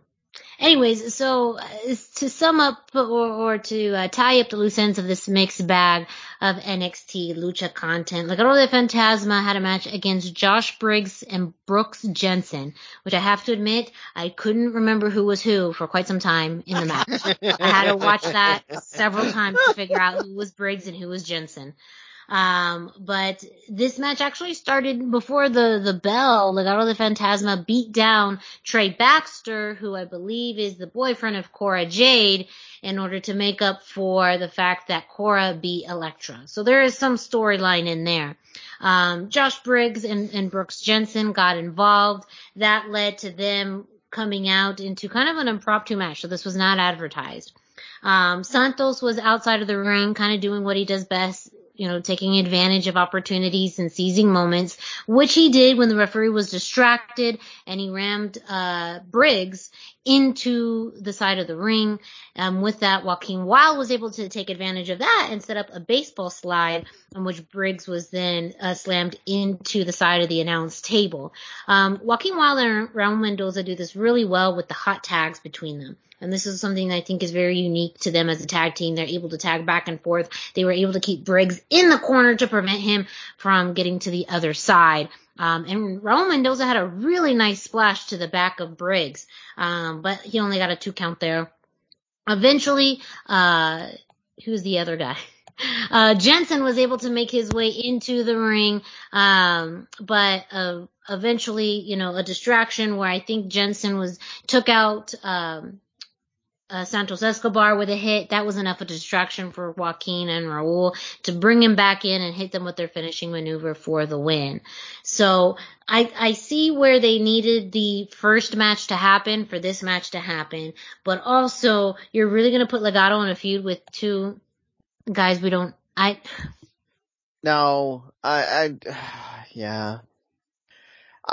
Anyways, so uh, to sum up or, or to uh, tie up the loose ends of this mixed bag of NXT lucha content, Legado del Fantasma had a match against Josh Briggs and Brooks Jensen, which I have to admit I couldn't remember who was who for quite some time in the match. I had to watch that several times to figure out who was Briggs and who was Jensen. Um, but this match actually started before the, the bell. Legado del Fantasma beat down Trey Baxter, who I believe is the boyfriend of Cora Jade, in order to make up for the fact that Cora beat Elektra. So there is some storyline in there. Um, Josh Briggs and, and Brooks Jensen got involved. That led to them coming out into kind of an impromptu match. So this was not advertised. Um, Santos was outside of the ring, kind of doing what he does best you know, taking advantage of opportunities and seizing moments, which he did when the referee was distracted and he rammed, uh, Briggs into the side of the ring. Um, with that, Joaquin Wilde was able to take advantage of that and set up a baseball slide on which Briggs was then uh, slammed into the side of the announce table. Um, Joaquin Wilde and Raul Mendoza do this really well with the hot tags between them. And this is something that I think is very unique to them as a tag team. They're able to tag back and forth. They were able to keep Briggs in the corner to prevent him from getting to the other side. Um, and Raul Mendoza had a really nice splash to the back of Briggs. Um, but he only got a two count there. Eventually, uh, who's the other guy? Uh, Jensen was able to make his way into the ring, um, but uh, eventually, you know, a distraction where I think Jensen was took out um, uh, Santos Escobar with a hit. That was enough of a distraction for Joaquin and Raul to bring him back in and hit them with their finishing maneuver for the win. So I, I see where they needed the first match to happen for this match to happen, but also you're really going to put Legado in a feud with two guys we don't, I, No, I, I, yeah.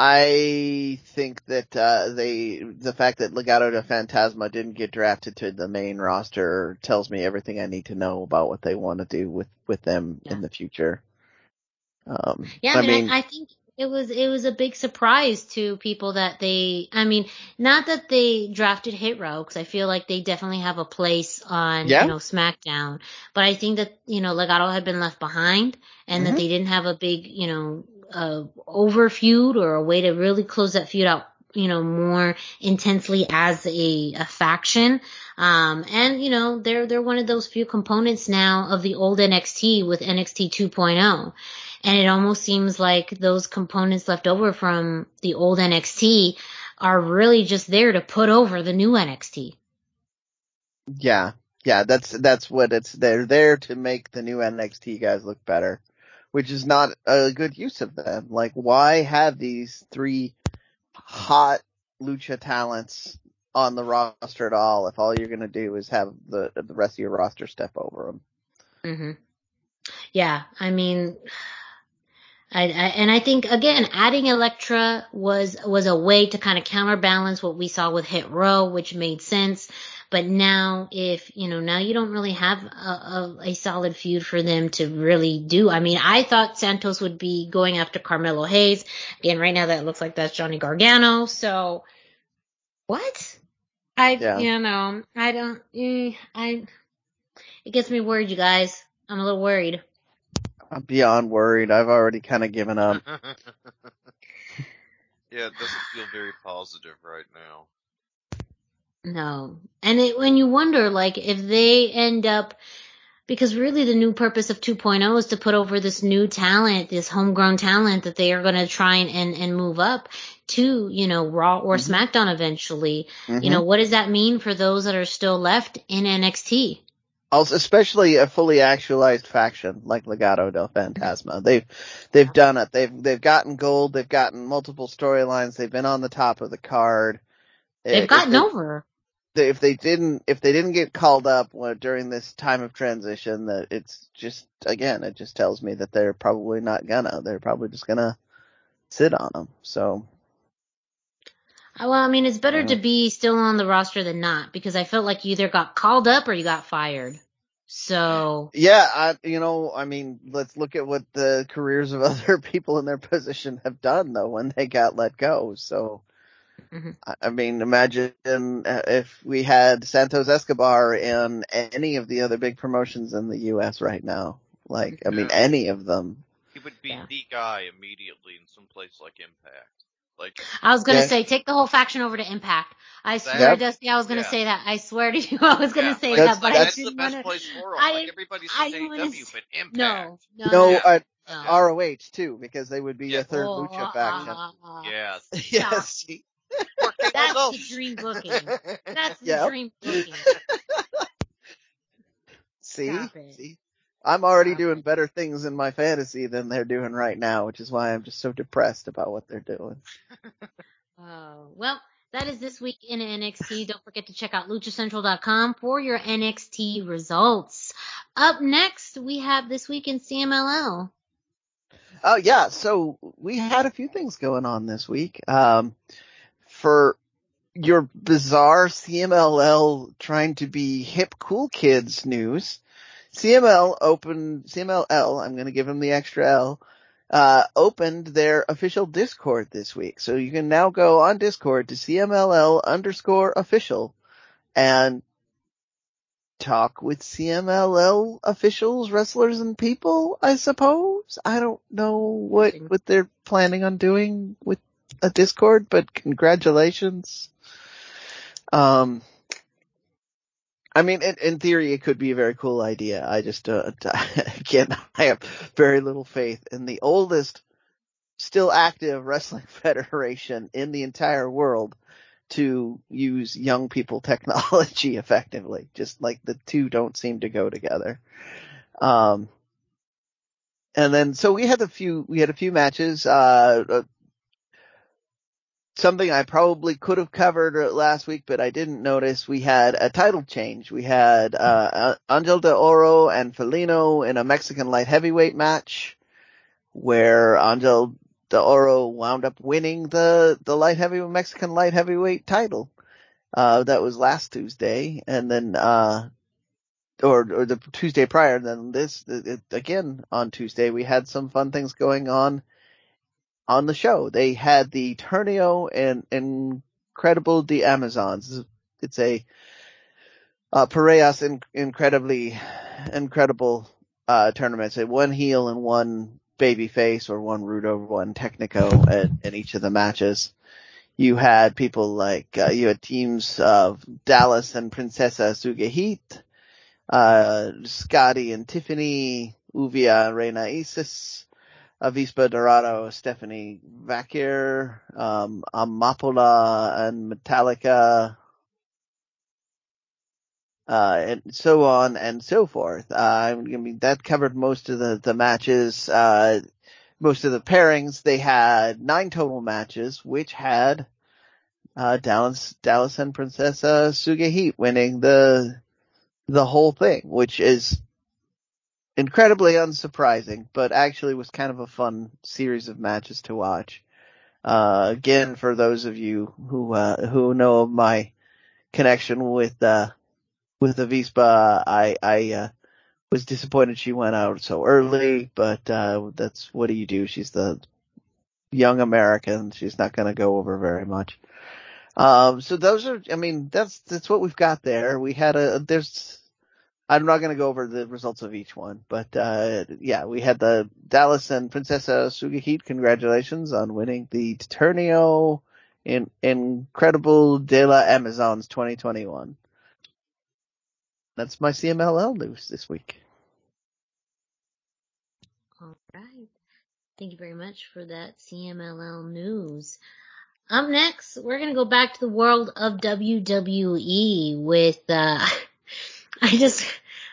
I think that, uh, they, the fact that Legado de Fantasma didn't get drafted to the main roster tells me everything I need to know about what they want to do with, with them Yeah. in the future. Um, Yeah, I mean, I, I think it was it was a big surprise to people that they. I mean, not that they drafted Hit Row because I feel like they definitely have a place on Yeah. you know SmackDown, but I think that you know Legado had been left behind and Mhm. that they didn't have a big you know uh, over feud or a way to really close that feud out you know more intensely as a, a faction. Um and you know they're they're one of those few components now of the old NXT with NXT 2.0 and it almost seems like those components left over from the old NXT are really just there to put over the new NXT. yeah, yeah, that's, that's what it's, they're there to make the new NXT guys look better, which is not a good use of them. Like, why have these three hot lucha talents on the roster at all if all you're gonna do is have the, the rest of your roster step over them? hmm Yeah, I mean, I, I and I think again, adding Elektra was was a way to kind of counterbalance what we saw with Hit Row, which made sense. But now, if you know, now you don't really have a, a, a solid feud for them to really do. I mean, I thought Santos would be going after Carmelo Hayes. Again, right now that looks like that's Johnny Gargano. So, what? I, Yeah. you know, I don't, eh, I, it gets me worried, you guys. I'm a little worried. I'm beyond worried. I've already kind of given up. yeah, it doesn't feel very positive right now. No. And it, when you wonder, like, if they end up, because really the new purpose of 2.0 is to put over this new talent, this homegrown talent that they are going to try and, and, and move up to, you know, Raw or Mhm. SmackDown eventually. Mhm. You know, what does that mean for those that are still left in NXT? Also, especially a fully actualized faction like Legado del Fantasma. They've, they've done it. They've, they've gotten gold. They've gotten multiple storylines. They've been on the top of the card. They've If gotten they- over. they- if they didn't if they didn't get called up during this time of transition that it's just again it just tells me that they're probably not gonna they're probably just gonna sit on them so Well, I mean, it's better to be still on the roster than not because I felt like you either got called up or you got fired. So, yeah I you know I mean let's look at what the careers of other people in their position have done though when they got let go so Mhm. I, I mean imagine uh, if we had Santos Escobar in any of the other big promotions in the US right now like I mean Yeah. any of them He would be Yeah. the guy immediately in some place like Impact. Like, I was gonna Yeah. say, take the whole faction over to Impact. I swear, Yep. Dusty, I was gonna Yeah. say that. I swear to you, I was gonna yeah, say like, that, but I that's the didn't best wanna. place for him. I Like didn't- everybody's I saying didn't wanna AEW, s- but Impact. No, no, no Yeah. uh, no. ROH too, because they would be Yeah. a third Oh, lucha uh, faction. uh, uh, Yes. yes. Poor Kate That's the dream booking. That's the Yep. dream booking. See? See? I'm already doing better things in my fantasy than they're doing right now, which is why I'm just so depressed about what they're doing. Oh, well, that is this week in NXT. Don't forget to check out luchacentral.com for your NXT results. Up next, we have this week in CMLL. Oh yeah, so we had a few things going on this week. Um, for your bizarre CMLL trying to be hip cool kids news, CML opened, CMLL, I'm gonna give them the extra L, uh, opened their official Discord this week. So you can now go on Discord to CMLL underscore official and talk with CMLL officials, wrestlers, and people, I suppose. I don't know what, what they're planning on doing with a Discord, but congratulations. Um, I mean, in, in theory, it could be a very cool idea. I just, uh, again, I have very little faith in the oldest still active wrestling federation in the entire world to use young people technology effectively. Just like the two don't seem to go together. Um, and then, so we had a few, we had a few matches, uh, something I probably could have covered last week, but I didn't notice. We had a title change. We had, uh, Angel de Oro and Felino in a Mexican light heavyweight match. where Angel De Oro wound up winning the, the light heavy, Mexican light heavyweight title. Uh, that was last Tuesday. And then, uh, or, or the Tuesday prior, then this, again, on Tuesday, we had some fun things going on on the show. They had the Torneo and Incredible de Amazons. It's a, uh, Parejas in, incredibly, incredible, uh, tournaments. One heel and one baby face or one Rudo, one Technico in, in each of the matches. You had people like, uh, you had teams of Dallas and Princesa Sugehit, uh, Scotty and Tiffany, Lluvia and Reina Isis, Avispa Dorado, Stephanie Vaquer, um, Amapola and Metálica, uh, and so on and so forth. Uh, I mean, that covered most of the, the matches, uh, most of the pairings. They had nine total matches, which had, uh, Dallas, Dallas and Princesa Sugehit winning the, the whole thing, which is incredibly unsurprising, but actually was kind of a fun series of matches to watch. Uh, again, for those of you who, uh, who know of my connection with, uh, with Avispa, I, I, uh, was disappointed she went out so early, but, uh, that's, what do you do? She's the young American. She's not going to go over very much. Um, so those are, I mean, that's, that's what we've got there. We had a, there's, I'm not going to go over the results of each one, but, uh, yeah, we had the Dallas and Princesa Sugehit. Congratulations on winning the Torneo in Incredible de la Amazons 2021 that's my CMLL news this week. All right. Thank you very much for that CMLL news. Up next, we're going to go back to the world of WWE with, uh, I just,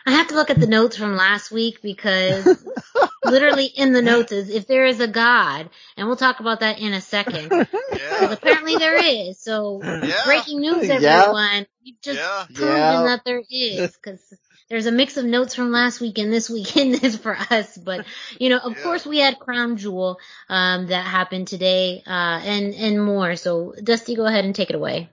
I have to look at the notes from last week because literally in the notes is if there is a God, and we'll talk about that in a second. Yeah. apparently there is. So Yeah. breaking news, everyone. Yeah. everyone. We've just Yeah. proven Yeah. that there is because there's a mix of notes from last week and this week in this for us. But you know, of Yeah. course, we had Crown Jewel um, that happened today, uh, and and more. So Dusty, go ahead and take it away.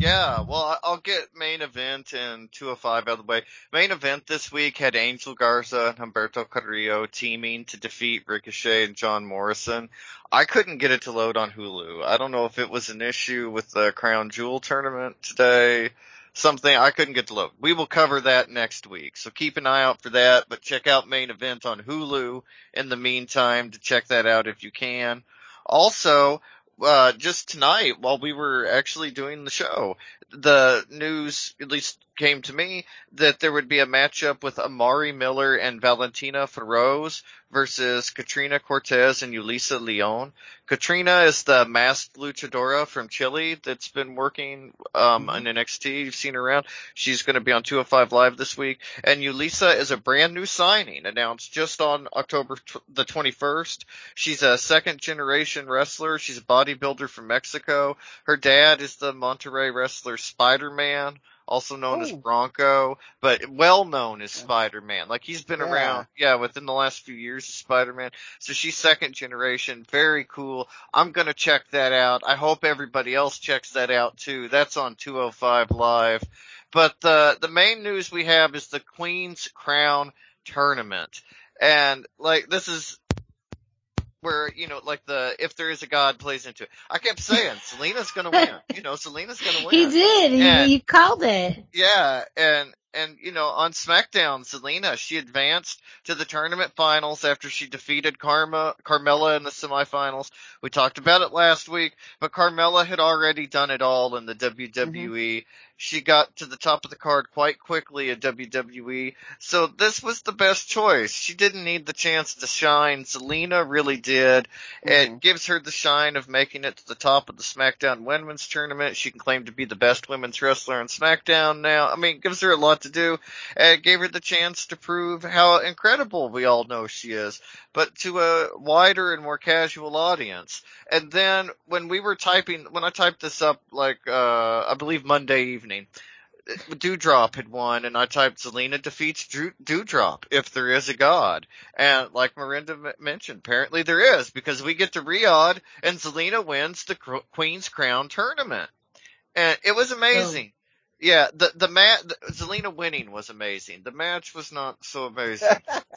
Yeah, well, I'll get main event and 205 out of the way. Main event this week had Angel Garza and Humberto Carrillo teaming to defeat Ricochet and John Morrison. I couldn't get it to load on Hulu. I don't know if it was an issue with the Crown Jewel tournament today. Something I couldn't get to load. We will cover that next week. So keep an eye out for that, but check out main event on Hulu in the meantime to check that out if you can. Also, uh, just tonight while we were actually doing the show, the news at least came to me that there would be a matchup with Amari Miller and Valentina Feroz versus Katrina Cortez and Yulisa Leon. Katrina is the masked luchadora from Chile that's been working um in NXT. You've seen her around. She's going to be on 205 Live this week. And Yulisa is a brand new signing announced just on October the 21st. She's a second generation wrestler. She's a bodybuilder from Mexico. Her dad is the Monterrey wrestler Spider-Man, also known as Oh. Bronco, but well known as Spider-Man. Like he's been Yeah. around, yeah, within the last few years as Spider-Man. So she's second generation. Very cool. I'm gonna check that out. I hope everybody else checks that out too. That's on 205 Live. But the, the main news we have is the Queen's Crown Tournament. And like, this is, where you know like the if there is a god plays into it. I kept saying Zelina's gonna win. You know, Zelina's gonna win. He did. He, And- he called it. Yeah, and and you know on SmackDown, Zelina she advanced to the tournament finals after she defeated Karma Carmella in the semifinals. We talked about it last week, but Carmella had already done it all in the mm-hmm. WWE. She got to the top of the card quite quickly at WWE, so this was the best choice. She didn't need the chance to shine. Zelina really did. and mm-hmm. gives her the shine of making it to the top of the SmackDown Women's Tournament. She can claim to be the best women's wrestler on SmackDown now. I mean, it gives her a lot to do. And gave her the chance to prove how incredible we all know she is, but to a wider and more casual audience. And then when we were typing, when I typed this up, like, uh, I believe Monday evening, Doudrop had won, and I typed Zelina defeats Drew, Doudrop if there is a god. And like Miranda mentioned, apparently there is because we get to Riyadh and Zelina wins the Queen's Crown tournament, and it was amazing. Yeah, the the match, Zelina winning was amazing. The match was not so amazing.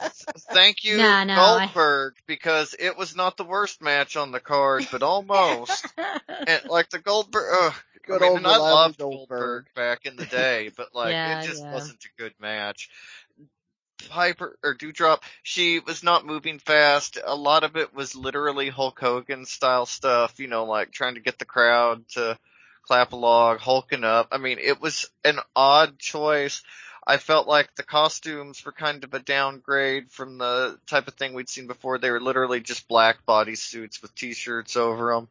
Thank you, No, no, I- Goldberg, because it was not the worst match on the card, but almost. and like the Goldberg, ugh, Good I mean, old and I loved Goldberg. Goldberg back in the day, but like Yeah, it just yeah. wasn't a good match. Piper or Doudrop, she was not moving fast. A lot of it was literally Hulk Hogan style stuff, you know, like trying to get the crowd to clap along, hulking up. I mean, it was an odd choice. I felt like the costumes were kind of a downgrade from the type of thing we'd seen before. They were literally just black bodysuits with t-shirts over them.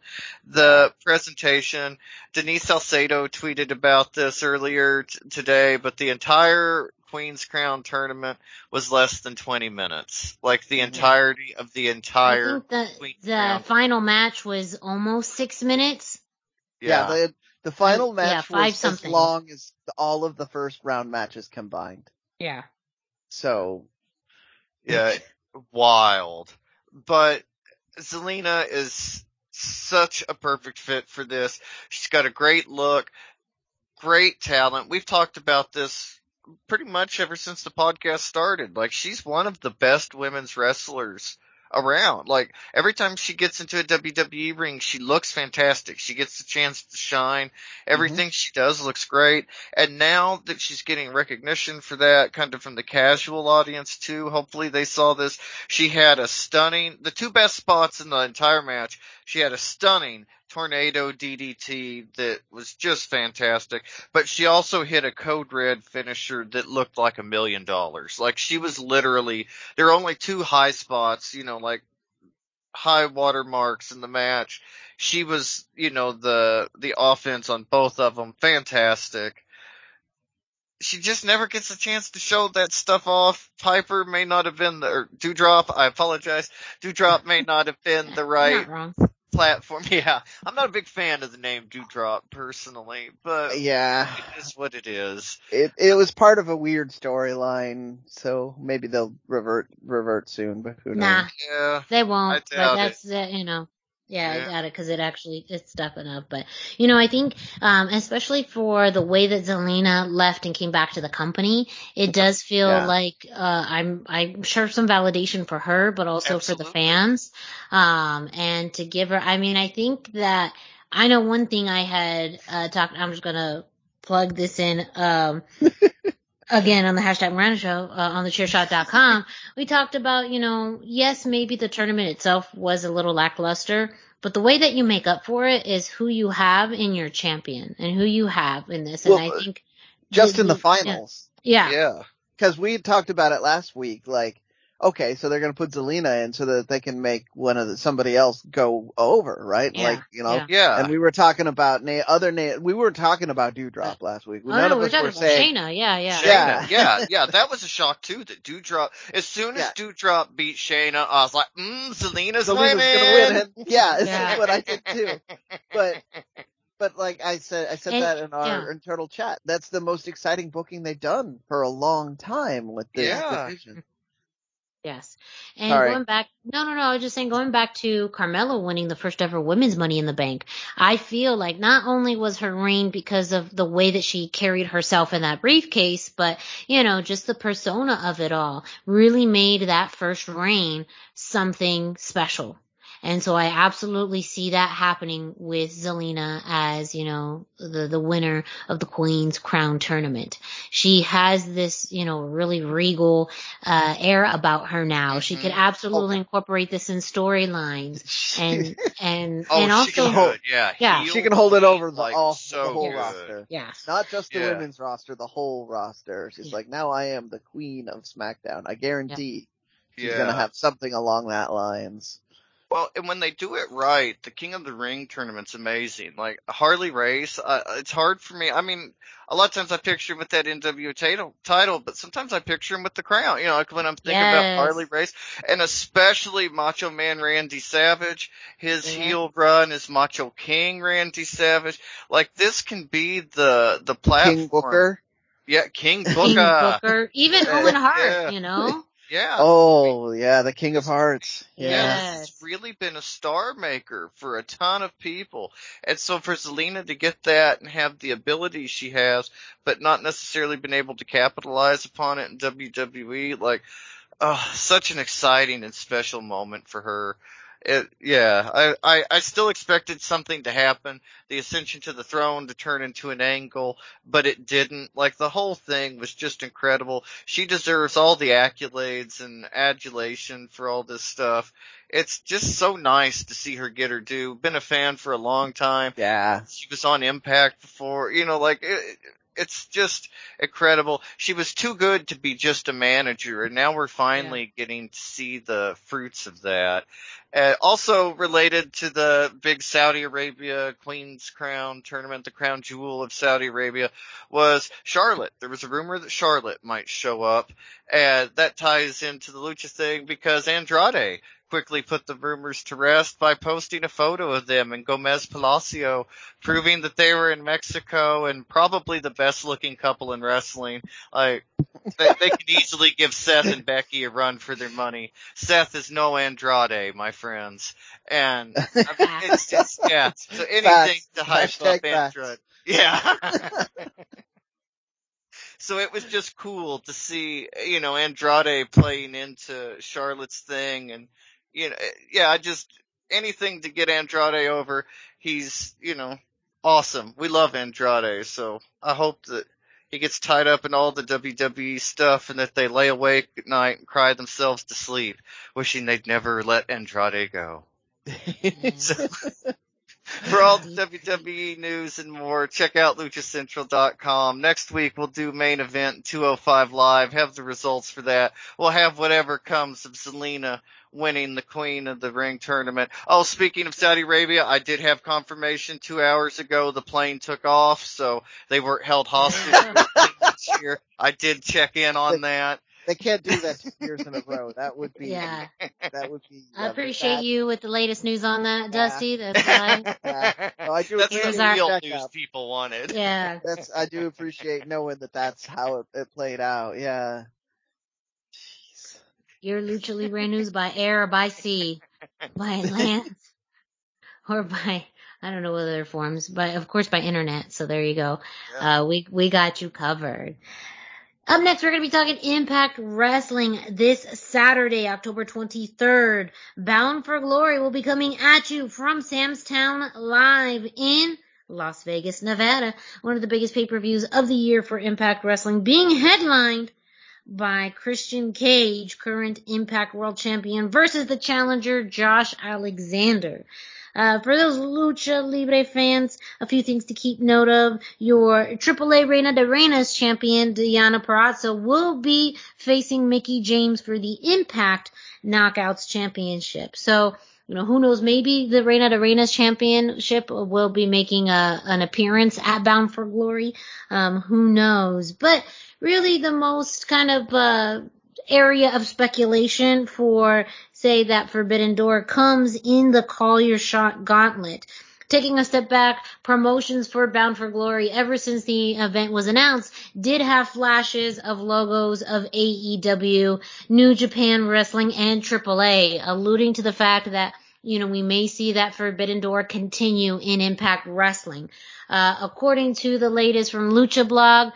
The presentation, Denise Salcedo tweeted about this earlier t- today, but the entire Queen's Crown tournament was less than 20 minutes. Like the mm-hmm. entirety of the I entire, think the Queen's the Crown. final match was almost six minutes. Yeah, the the final yeah, match five was as long as all of the first round matches combined. Yeah. So Yeah, wild. But Zelina is such a perfect fit for this. She's got a great look, great talent. We've talked about this pretty much ever since the podcast started. Like she's one of the best women's wrestlers around. Like every time she gets into a WWE ring, she looks fantastic. She gets the chance to shine. Everything mm-hmm. she does looks great. And now that she's getting recognition for that, kind of from the casual audience too, hopefully they saw this. She had a stunning, the two best spots in the entire match. She had a stunning tornado DDT that was just fantastic, but she also hit a code red finisher that looked like a million dollars. Like she was literally, there are only two high spots, you know, like high water marks in the match. She was, you know, the, the offense on both of them, fantastic. She just never gets a chance to show that stuff off. Piper may not have been the, or Doudrop, I apologize. Doudrop may not have been the right. Platform. Yeah, I'm not a big fan of the name Doudrop personally, but yeah, it is what it is. it it was part of a weird storyline. So maybe they'll revert revert soon, but who knows? Nah, Yeah, they won't. I But doubt that's uh, you know. Yeah, Yeah. I got it because it actually it's stuff enough. But you know, I think um, especially for the way that Zelina left and came back to the company, it does feel Yeah. like uh, I'm I'm sure some validation for her, but also for the fans. Um, and to give her, I mean, I think that I know one thing I had uh, talked. I'm just gonna plug this in. Um, again on the hashtag Miranda show uh, on the chairshot.com, we talked about, you know, yes, maybe the tournament itself was a little lackluster, but the way that you make up for it is who you have in your champion and who you have in this. And Well, I think Just in the finals. Yeah. yeah, because we had talked about it last week. Like, okay, so they're gonna put Zelina in so that they can make one of the, somebody else go over, right? Yeah, Like, you know. yeah. yeah. And we were talking about na- other na- we were talking about Doudrop last week. None Oh, no, of we're us talking were about saying, Shayna. Yeah, yeah. Shayna, Yeah. yeah, yeah, that was a shock too. That Doudrop, as soon as Yeah. Doudrop beat Shayna, I was like, mm, Zelina's, Zelina's gonna win. And yeah, Yeah. that's what I did too. But, but like I said, I said And- that in our yeah. internal chat. That's the most exciting booking they've done for a long time with this Yeah. division. Yes. And Sorry. going back, no, no, no, I was just saying going back to Carmella winning the first ever women's money in the bank. I feel like not only was her reign because of the way that she carried herself in that briefcase, but, you know, just the persona of it all really made that first reign something special. And so I absolutely see that happening with Zelina as, you know, the, the winner of the Queen's Crown tournament. She has this, you know, really regal, uh, air about her now. She could absolutely incorporate this in storylines and, and, oh, and she also, hold, yeah, Yeah. She can hold it over the, like, all, so the whole good. roster. yeah. Not just the Yeah. women's roster, the whole roster. She's Yeah. like, now I am the queen of SmackDown. I guarantee she's Yeah. gonna have something along that lines. Well, and when they do it right, the King of the Ring tournament's amazing. Like Harley Race, uh, it's hard for me. I mean, a lot of times I picture him with that NWO title, title, but sometimes I picture him with the crown. You know, like when I'm thinking about Harley Race, and especially Macho Man Randy Savage, his Yeah. heel run is Macho King Randy Savage. Like this can be the the platform. King Booker. Yeah, King Booker. King Booker. Booker, even Owen Hart, yeah. you know. Yeah. Oh yeah, the King of Hearts. Yeah, Yes. this has really been a star maker for a ton of people. And so for Zelina to get that and have the ability she has, but not necessarily been able to capitalize upon it in WWE, like, oh, such an exciting and special moment for her. It, yeah, I, I, I still expected something to happen, the ascension to the throne to turn into an angle, but it didn't. Like the whole thing was just incredible. She deserves all the accolades and adulation for all this stuff. It's just so nice to see her get her due. Been a fan for a long time. Yeah. She was on Impact before, you know, like it, it's just incredible. She was too good to be just a manager, and now we're finally getting to see the fruits of that. Uh, also related to the big Saudi Arabia Queen's Crown tournament, the crown jewel of Saudi Arabia, was Charlotte. There was a rumor that Charlotte might show up, and that ties into the Lucha thing because Andrade quickly put the rumors to rest by posting a photo of them and Gomez Palacio, proving that they were in Mexico and probably the best looking couple in wrestling. Like, they, they could easily give Seth and Becky a run for their money. Seth is no Andrade, my friends. And I mean, it's just, yeah. So anything Facts. to hype Hashtag up. Andrade. Yeah. so it was just cool to see, you know, Andrade playing into Charlotte's thing and, you know, yeah, I just, anything to get Andrade over, he's, you know, awesome. We love Andrade, so I hope that he gets tied up in all the WWE stuff and that they lay awake at night and cry themselves to sleep, wishing they'd never let Andrade go. So, for all the WWE news and more, check out luchacentral.com. Next week we'll do main event 205 live, have the results for that. We'll have whatever comes of Zelina winning the Queen of the Ring tournament. Oh, speaking of Saudi Arabia, I did have confirmation two hours ago the plane took off, so they weren't held hostage. I did check in on that. They can't do that two years in a row. That would be. Yeah. That would be. I uh, appreciate bad. you with the latest news on that, Yeah. Dusty. That's why. Yeah. No, I do That's It the appreciate our- real the news checkup. people wanted. yeah. That's I do appreciate knowing that that's how it, it played out. Yeah. Jeez. Your Lucha Libre news by air or by sea, by land, or by I don't know what other forms, but of course by internet. So there you go. Uh, we we got you covered. Up next, we're going to be talking Impact Wrestling this Saturday, October 23rd. Bound for Glory will be coming at you from Sam's Town live in Las Vegas, Nevada. One of the biggest pay-per-views of the year for Impact Wrestling being headlined by Christian Cage, current Impact World Champion, versus the challenger Josh Alexander. Uh, for those Lucha Libre fans, a few things to keep note of. Your AAA Reina de Reinas champion, Deonna Purrazzo, will be facing Mickie James for the Impact Knockouts Championship. So, you know, who knows, maybe the Reina de Reinas championship will be making a, an appearance at Bound for Glory. Um, who knows? But really the most kind of, uh, area of speculation for, say, that Forbidden Door comes in the Call Your Shot Gauntlet. Taking a step back, promotions for Bound for Glory ever since the event was announced did have flashes of logos of AEW, New Japan Wrestling, and AAA, alluding to the fact that you know, we may see that Forbidden Door continue in Impact Wrestling. Uh, according to the latest from Lucha Blog,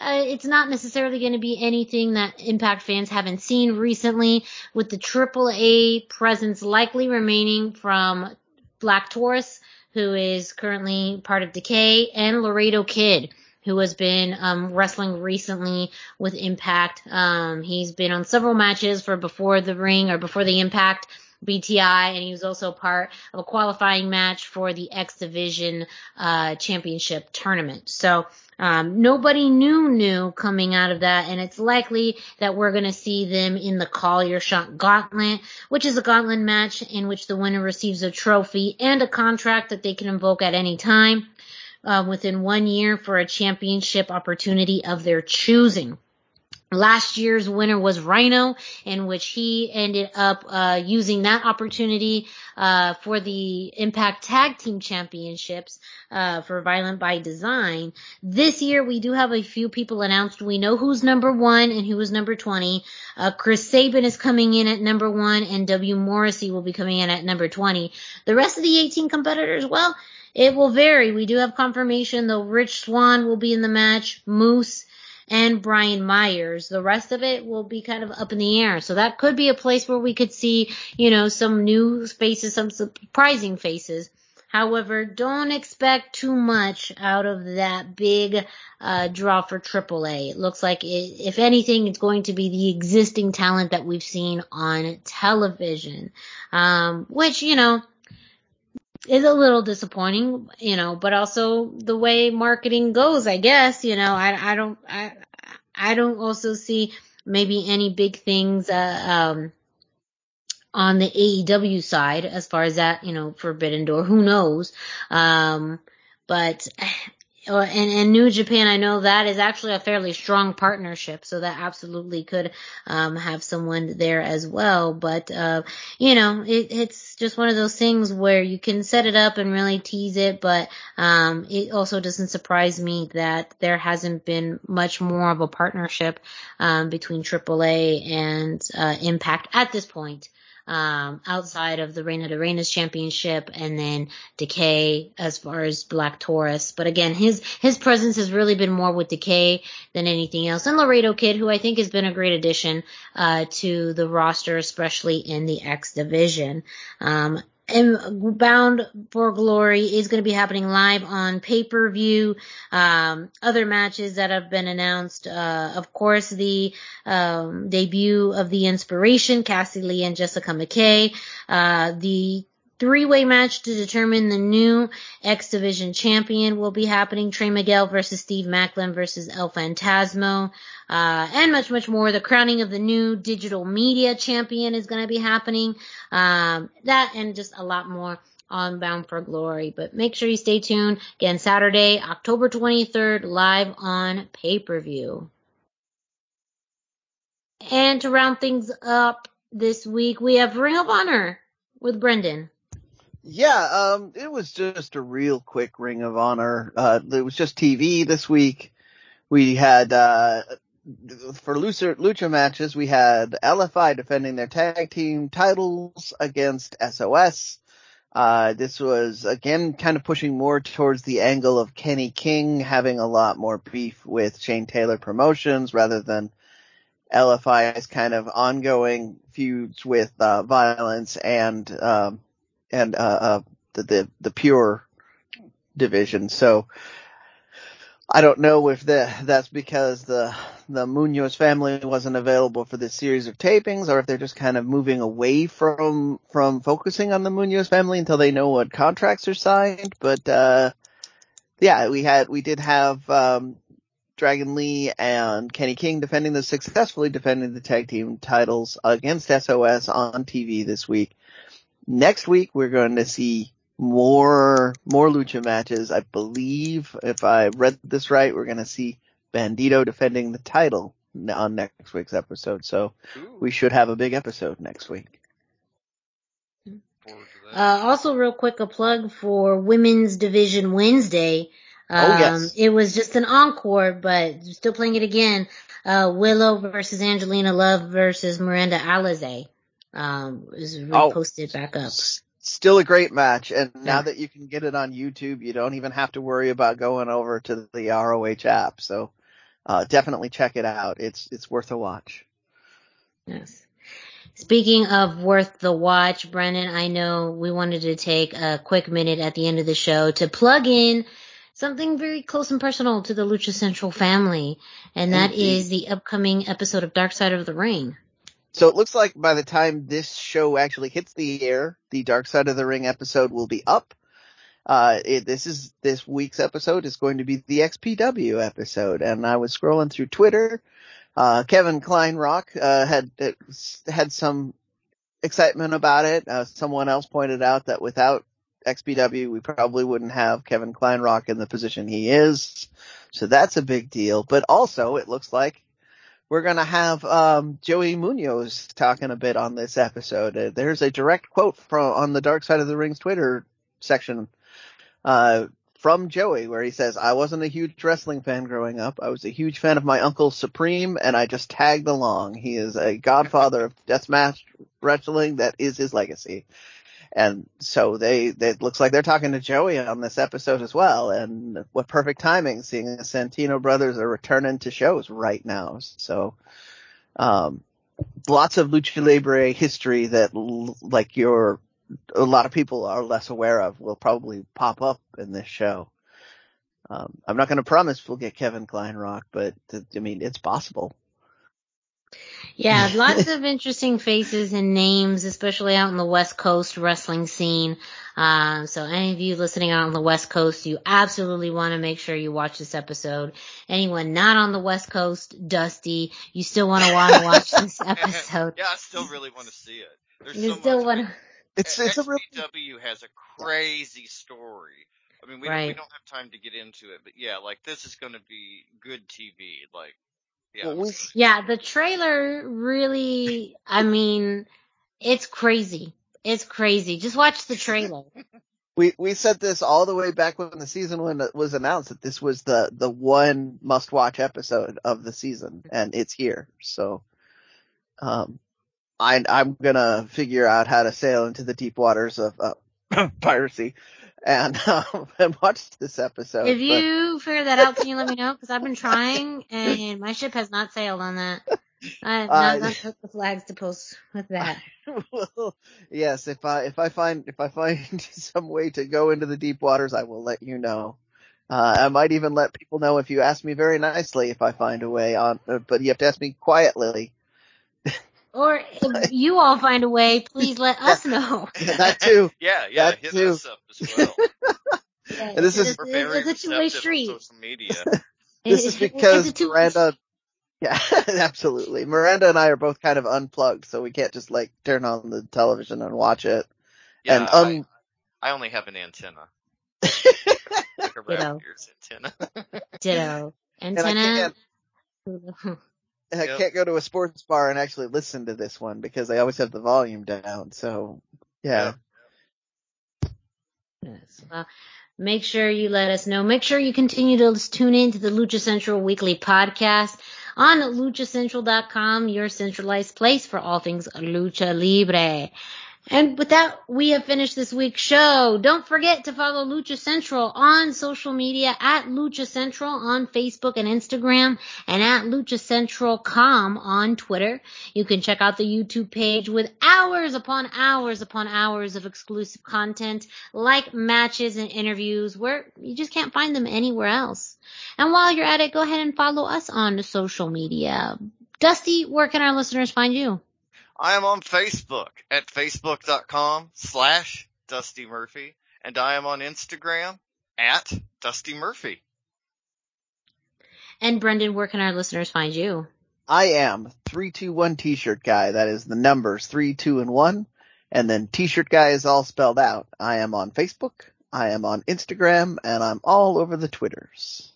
uh, it's not necessarily going to be anything that Impact fans haven't seen recently, with the AAA presence likely remaining from Black Taurus, who is currently part of Decay, and Laredo Kid, who has been um, wrestling recently with Impact. Um, he's been on several matches for Before the Ring or Before the Impact. BTI, and he was also part of a qualifying match for the X Division uh, Championship tournament. So um, nobody new new coming out of that, and it's likely that we're going to see them in the Call Your Shot Gauntlet, which is a gauntlet match in which the winner receives a trophy and a contract that they can invoke at any time uh, within one year for a championship opportunity of their choosing. Last year's winner was Rhino, in which he ended up uh, using that opportunity uh, for the Impact Tag Team Championships uh, for Violent by Design. This year, we do have a few people announced. We know who's number one and who is number twenty. Uh, Chris Sabin is coming in at number one, and W Morrissey will be coming in at number twenty. The rest of the eighteen competitors, well. It will vary. We do have confirmation though. Rich Swann will be in the match. Moose and Brian Myers. The rest of it will be kind of up in the air. So that could be a place where we could see, you know, some new faces, some surprising faces. However, don't expect too much out of that big uh, draw for AAA. It looks like, it, if anything, it's going to be the existing talent that we've seen on television, um, which you know is a little disappointing, you know, but also the way marketing goes, I guess, you know, I, I don't, I, I don't also see maybe any big things, uh, um, on the AEW side as far as that, you know, Forbidden Door, who knows? Um, but uh, and, and New Japan, I know that is actually a fairly strong partnership, so that absolutely could um, have someone there as well. But uh, you know, it, it's just one of those things where you can set it up and really tease it, but um, it also doesn't surprise me that there hasn't been much more of a partnership um, between AAA and uh, Impact at this point um, outside of the Reina de Reinas championship and then Decay as far as Black Taurus. But again, his, his presence has really been more with Decay than anything else. And Laredo Kid, who I think has been a great addition, uh, to the roster, especially in the X division. Um, and Bound for Glory is going to be happening live on pay-per-view. Um, other matches that have been announced, uh, of course, the um, debut of the Inspiration, Cassie Lee and Jessica McKay. Uh, the three-way match to determine the new X Division champion will be happening. Trey Miguel versus Steve Maclin versus El Phantasmo, uh, and much, much more. The crowning of the new digital media champion is going to be happening. Um, that and just a lot more on Bound for Glory. But make sure you stay tuned. Again, Saturday, October 23rd, live on pay-per-view. And to round things up this week, we have Ring of Honor with Brendan. Yeah, um, it was just a real quick Ring of Honor. Uh, it was just TV this week. We had, uh, for lucha, lucha matches, we had LFI defending their tag team titles against SOS. Uh, this was again kind of pushing more towards the angle of Kenny King having a lot more beef with Shane Taylor Promotions rather than LFI's kind of ongoing feuds with, uh, violence and, um, and uh, uh, the, the the pure division. So I don't know if the, that's because the the Munoz family wasn't available for this series of tapings, or if they're just kind of moving away from from focusing on the Munoz family until they know what contracts are signed. But uh, yeah, we had we did have um, Dragon Lee and Kenny King defending the successfully defending the tag team titles against SOS on TV this week. Next week we're going to see more more lucha matches. I believe if I read this right, we're going to see Bandido defending the title on next week's episode. So Ooh. we should have a big episode next week. Uh, also real quick, a plug for Women's Division Wednesday. Um, oh, yes. Um, it was just an encore, but still playing it again. Uh, Willow versus Angelina Love versus Miranda Alizé um, is reposted oh, back up. Still a great match, and yeah. now that you can get it on YouTube, you don't even have to worry about going over to the ROH app. So uh, definitely check it out. It's it's worth a watch. Yes. Speaking of worth the watch, Brendan, I know we wanted to take a quick minute at the end of the show to plug in something very close and personal to the Lucha Central family, and that is the upcoming episode of Dark Side of the Ring. So it looks like by the time this show actually hits the air, the Dark Side of the Ring episode will be up. Uh, it, this is, this week's episode is going to be the XPW episode. And I was scrolling through Twitter. Uh, Kevin Kleinrock, uh, had, had some excitement about it. Uh, someone else pointed out that without XPW, we probably wouldn't have Kevin Kleinrock in the position he is. So that's a big deal. But also, it looks like we're gonna have um, Joey Munoz talking a bit on this episode. Uh, there's a direct quote from on the Dark Side of the Rings Twitter section uh, from Joey where he says, "I wasn't a huge wrestling fan growing up. I was a huge fan of my uncle Supreme, and I just tagged along. He is a godfather of deathmatch wrestling. That is his legacy." And so they, it looks like they're talking to Joey on this episode as well. And what perfect timing seeing the Santino brothers are returning to shows right now. So, um, lots of lucha libre history that like your, a lot of people are less aware of will probably pop up in this show. Um, I'm not going to promise we'll get Kevin Kleinrock, but I mean, it's possible. Yeah, lots of interesting faces and names, especially out in the West Coast wrestling scene. Um, so any of you listening out on the West Coast, you absolutely want to make sure you watch this episode. Anyone not on the West Coast, Dusty, you still want to want to watch this episode. yeah, I still really want to see it. There's You so still want to. It's, it's a real, XPW has a crazy story. I mean, we, we don't have time to get into it, but yeah, like this is going to be good TV. Like, yeah, well, Yeah, the trailer really, I mean, it's crazy. It's crazy. Just watch the trailer. we we said this all the way back when the season when it was announced that this was the the one must watch episode of the season and it's here so um i i'm gonna figure out how to sail into the deep waters of uh, piracy and um and watch this episode If you figure that out, can you let me know? Because I've been trying, and my ship has not sailed on that. I have Uh, not, not put the flags to post with that. but, well, yes if i if i find if i find some way to go into the deep waters i will let you know uh, I might even let people know if you ask me very nicely if I find a way on, uh, but you have to ask me quietly. Or if you all find a way, please let us know. that too. yeah, yeah. That Hit too. us up as well. Yeah, And this is- We're it's, very it's a two-way receptive on street. social media. This It- is it- because two-way Miranda, yeah, absolutely. Miranda and I are both kind of unplugged, so we can't just like turn on the television and watch it. Yeah, and um, I, I only have an antenna. like a Ditto. antenna. Ditto. and I Antenna. Can't, and I Yep. can't go to a sports bar and actually listen to this one because I always have the volume down. So, yeah. Yes. Well, make sure you let us know. Make sure you continue to tune in to the Lucha Central weekly podcast on luchacentral.com, your centralized place for all things lucha libre. And with that, we have finished this week's show. Don't forget to follow Lucha Central on social media at Lucha Central on Facebook and Instagram and at Lucha Central com on Twitter. You can check out the YouTube page with hours upon hours upon hours of exclusive content like matches and interviews where you just can't find them anywhere else. And while you're at it, go ahead and follow us on social media. Dusty, where can our listeners find you? I am on Facebook at facebook.com slash Dusty Murphy, and I am on Instagram at Dusty Murphy. And Brendan, where can our listeners find you? I am 321 t-shirt guy. That is the numbers 3, 2, and 1. And then t-shirt guy is all spelled out. I am on Facebook. I am on Instagram and I'm all over the Twitters.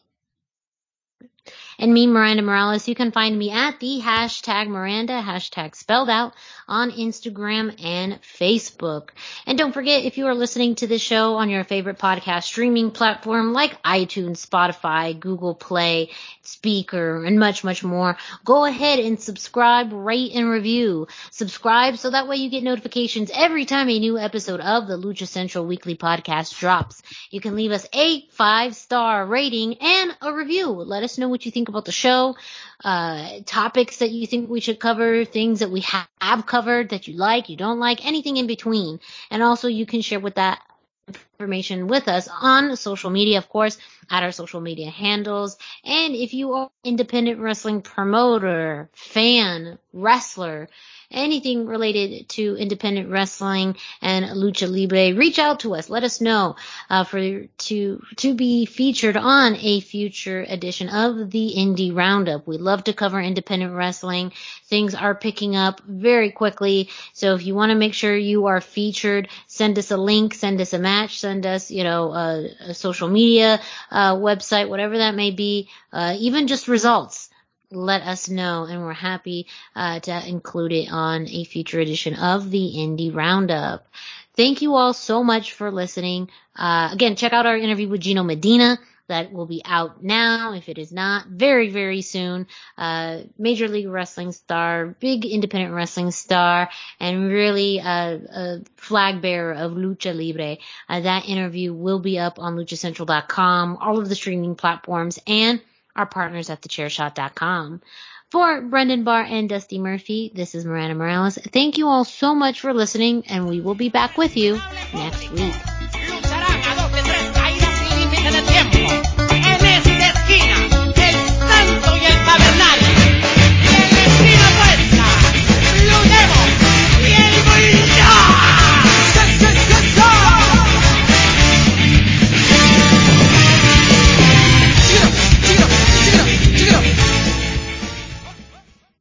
And me, Miranda Morales, you can find me at the hashtag Miranda, hashtag spelled out, on Instagram and Facebook. And don't forget, if you are listening to this show on your favorite podcast streaming platform like iTunes, Spotify, Google Play, Spreaker, and much, much more, go ahead and subscribe, rate, and review. Subscribe so that way you get notifications every time a new episode of the Lucha Central Weekly Podcast drops. You can leave us a five star rating and a review. Let us know what you think about the show, uh, topics that you think we should cover, things that we ha- have covered that you like, you don't like, anything in between. And also you can share with that information with us on social media, of course, at our social media handles. And if you are independent wrestling promoter, fan, wrestler, anything related to independent wrestling and lucha libre, reach out to us. Let us know uh, for to to be featured on a future edition of the Indie Roundup. We love to cover independent wrestling. Things are picking up very quickly, so if you want to make sure you are featured, send us a link, send us a match, send us you know a, a social media uh, website, whatever that may be, uh, even just results let us know, and we're happy uh, to include it on a future edition of the Indie Roundup. Thank you all so much for listening. Uh, again, check out our interview with Gino Medina that will be out now. If it is not, very, very soon. Uh, Major League Wrestling star, big independent wrestling star, and really uh, a flag bearer of Lucha Libre. Uh, that interview will be up on luchacentral.com, all of the streaming platforms, and our partners at thechairshot.com. For Brendan Barr and Dusty Murphy, this is Miranda Morales. Thank you all so much for listening, and we will be back with you next week.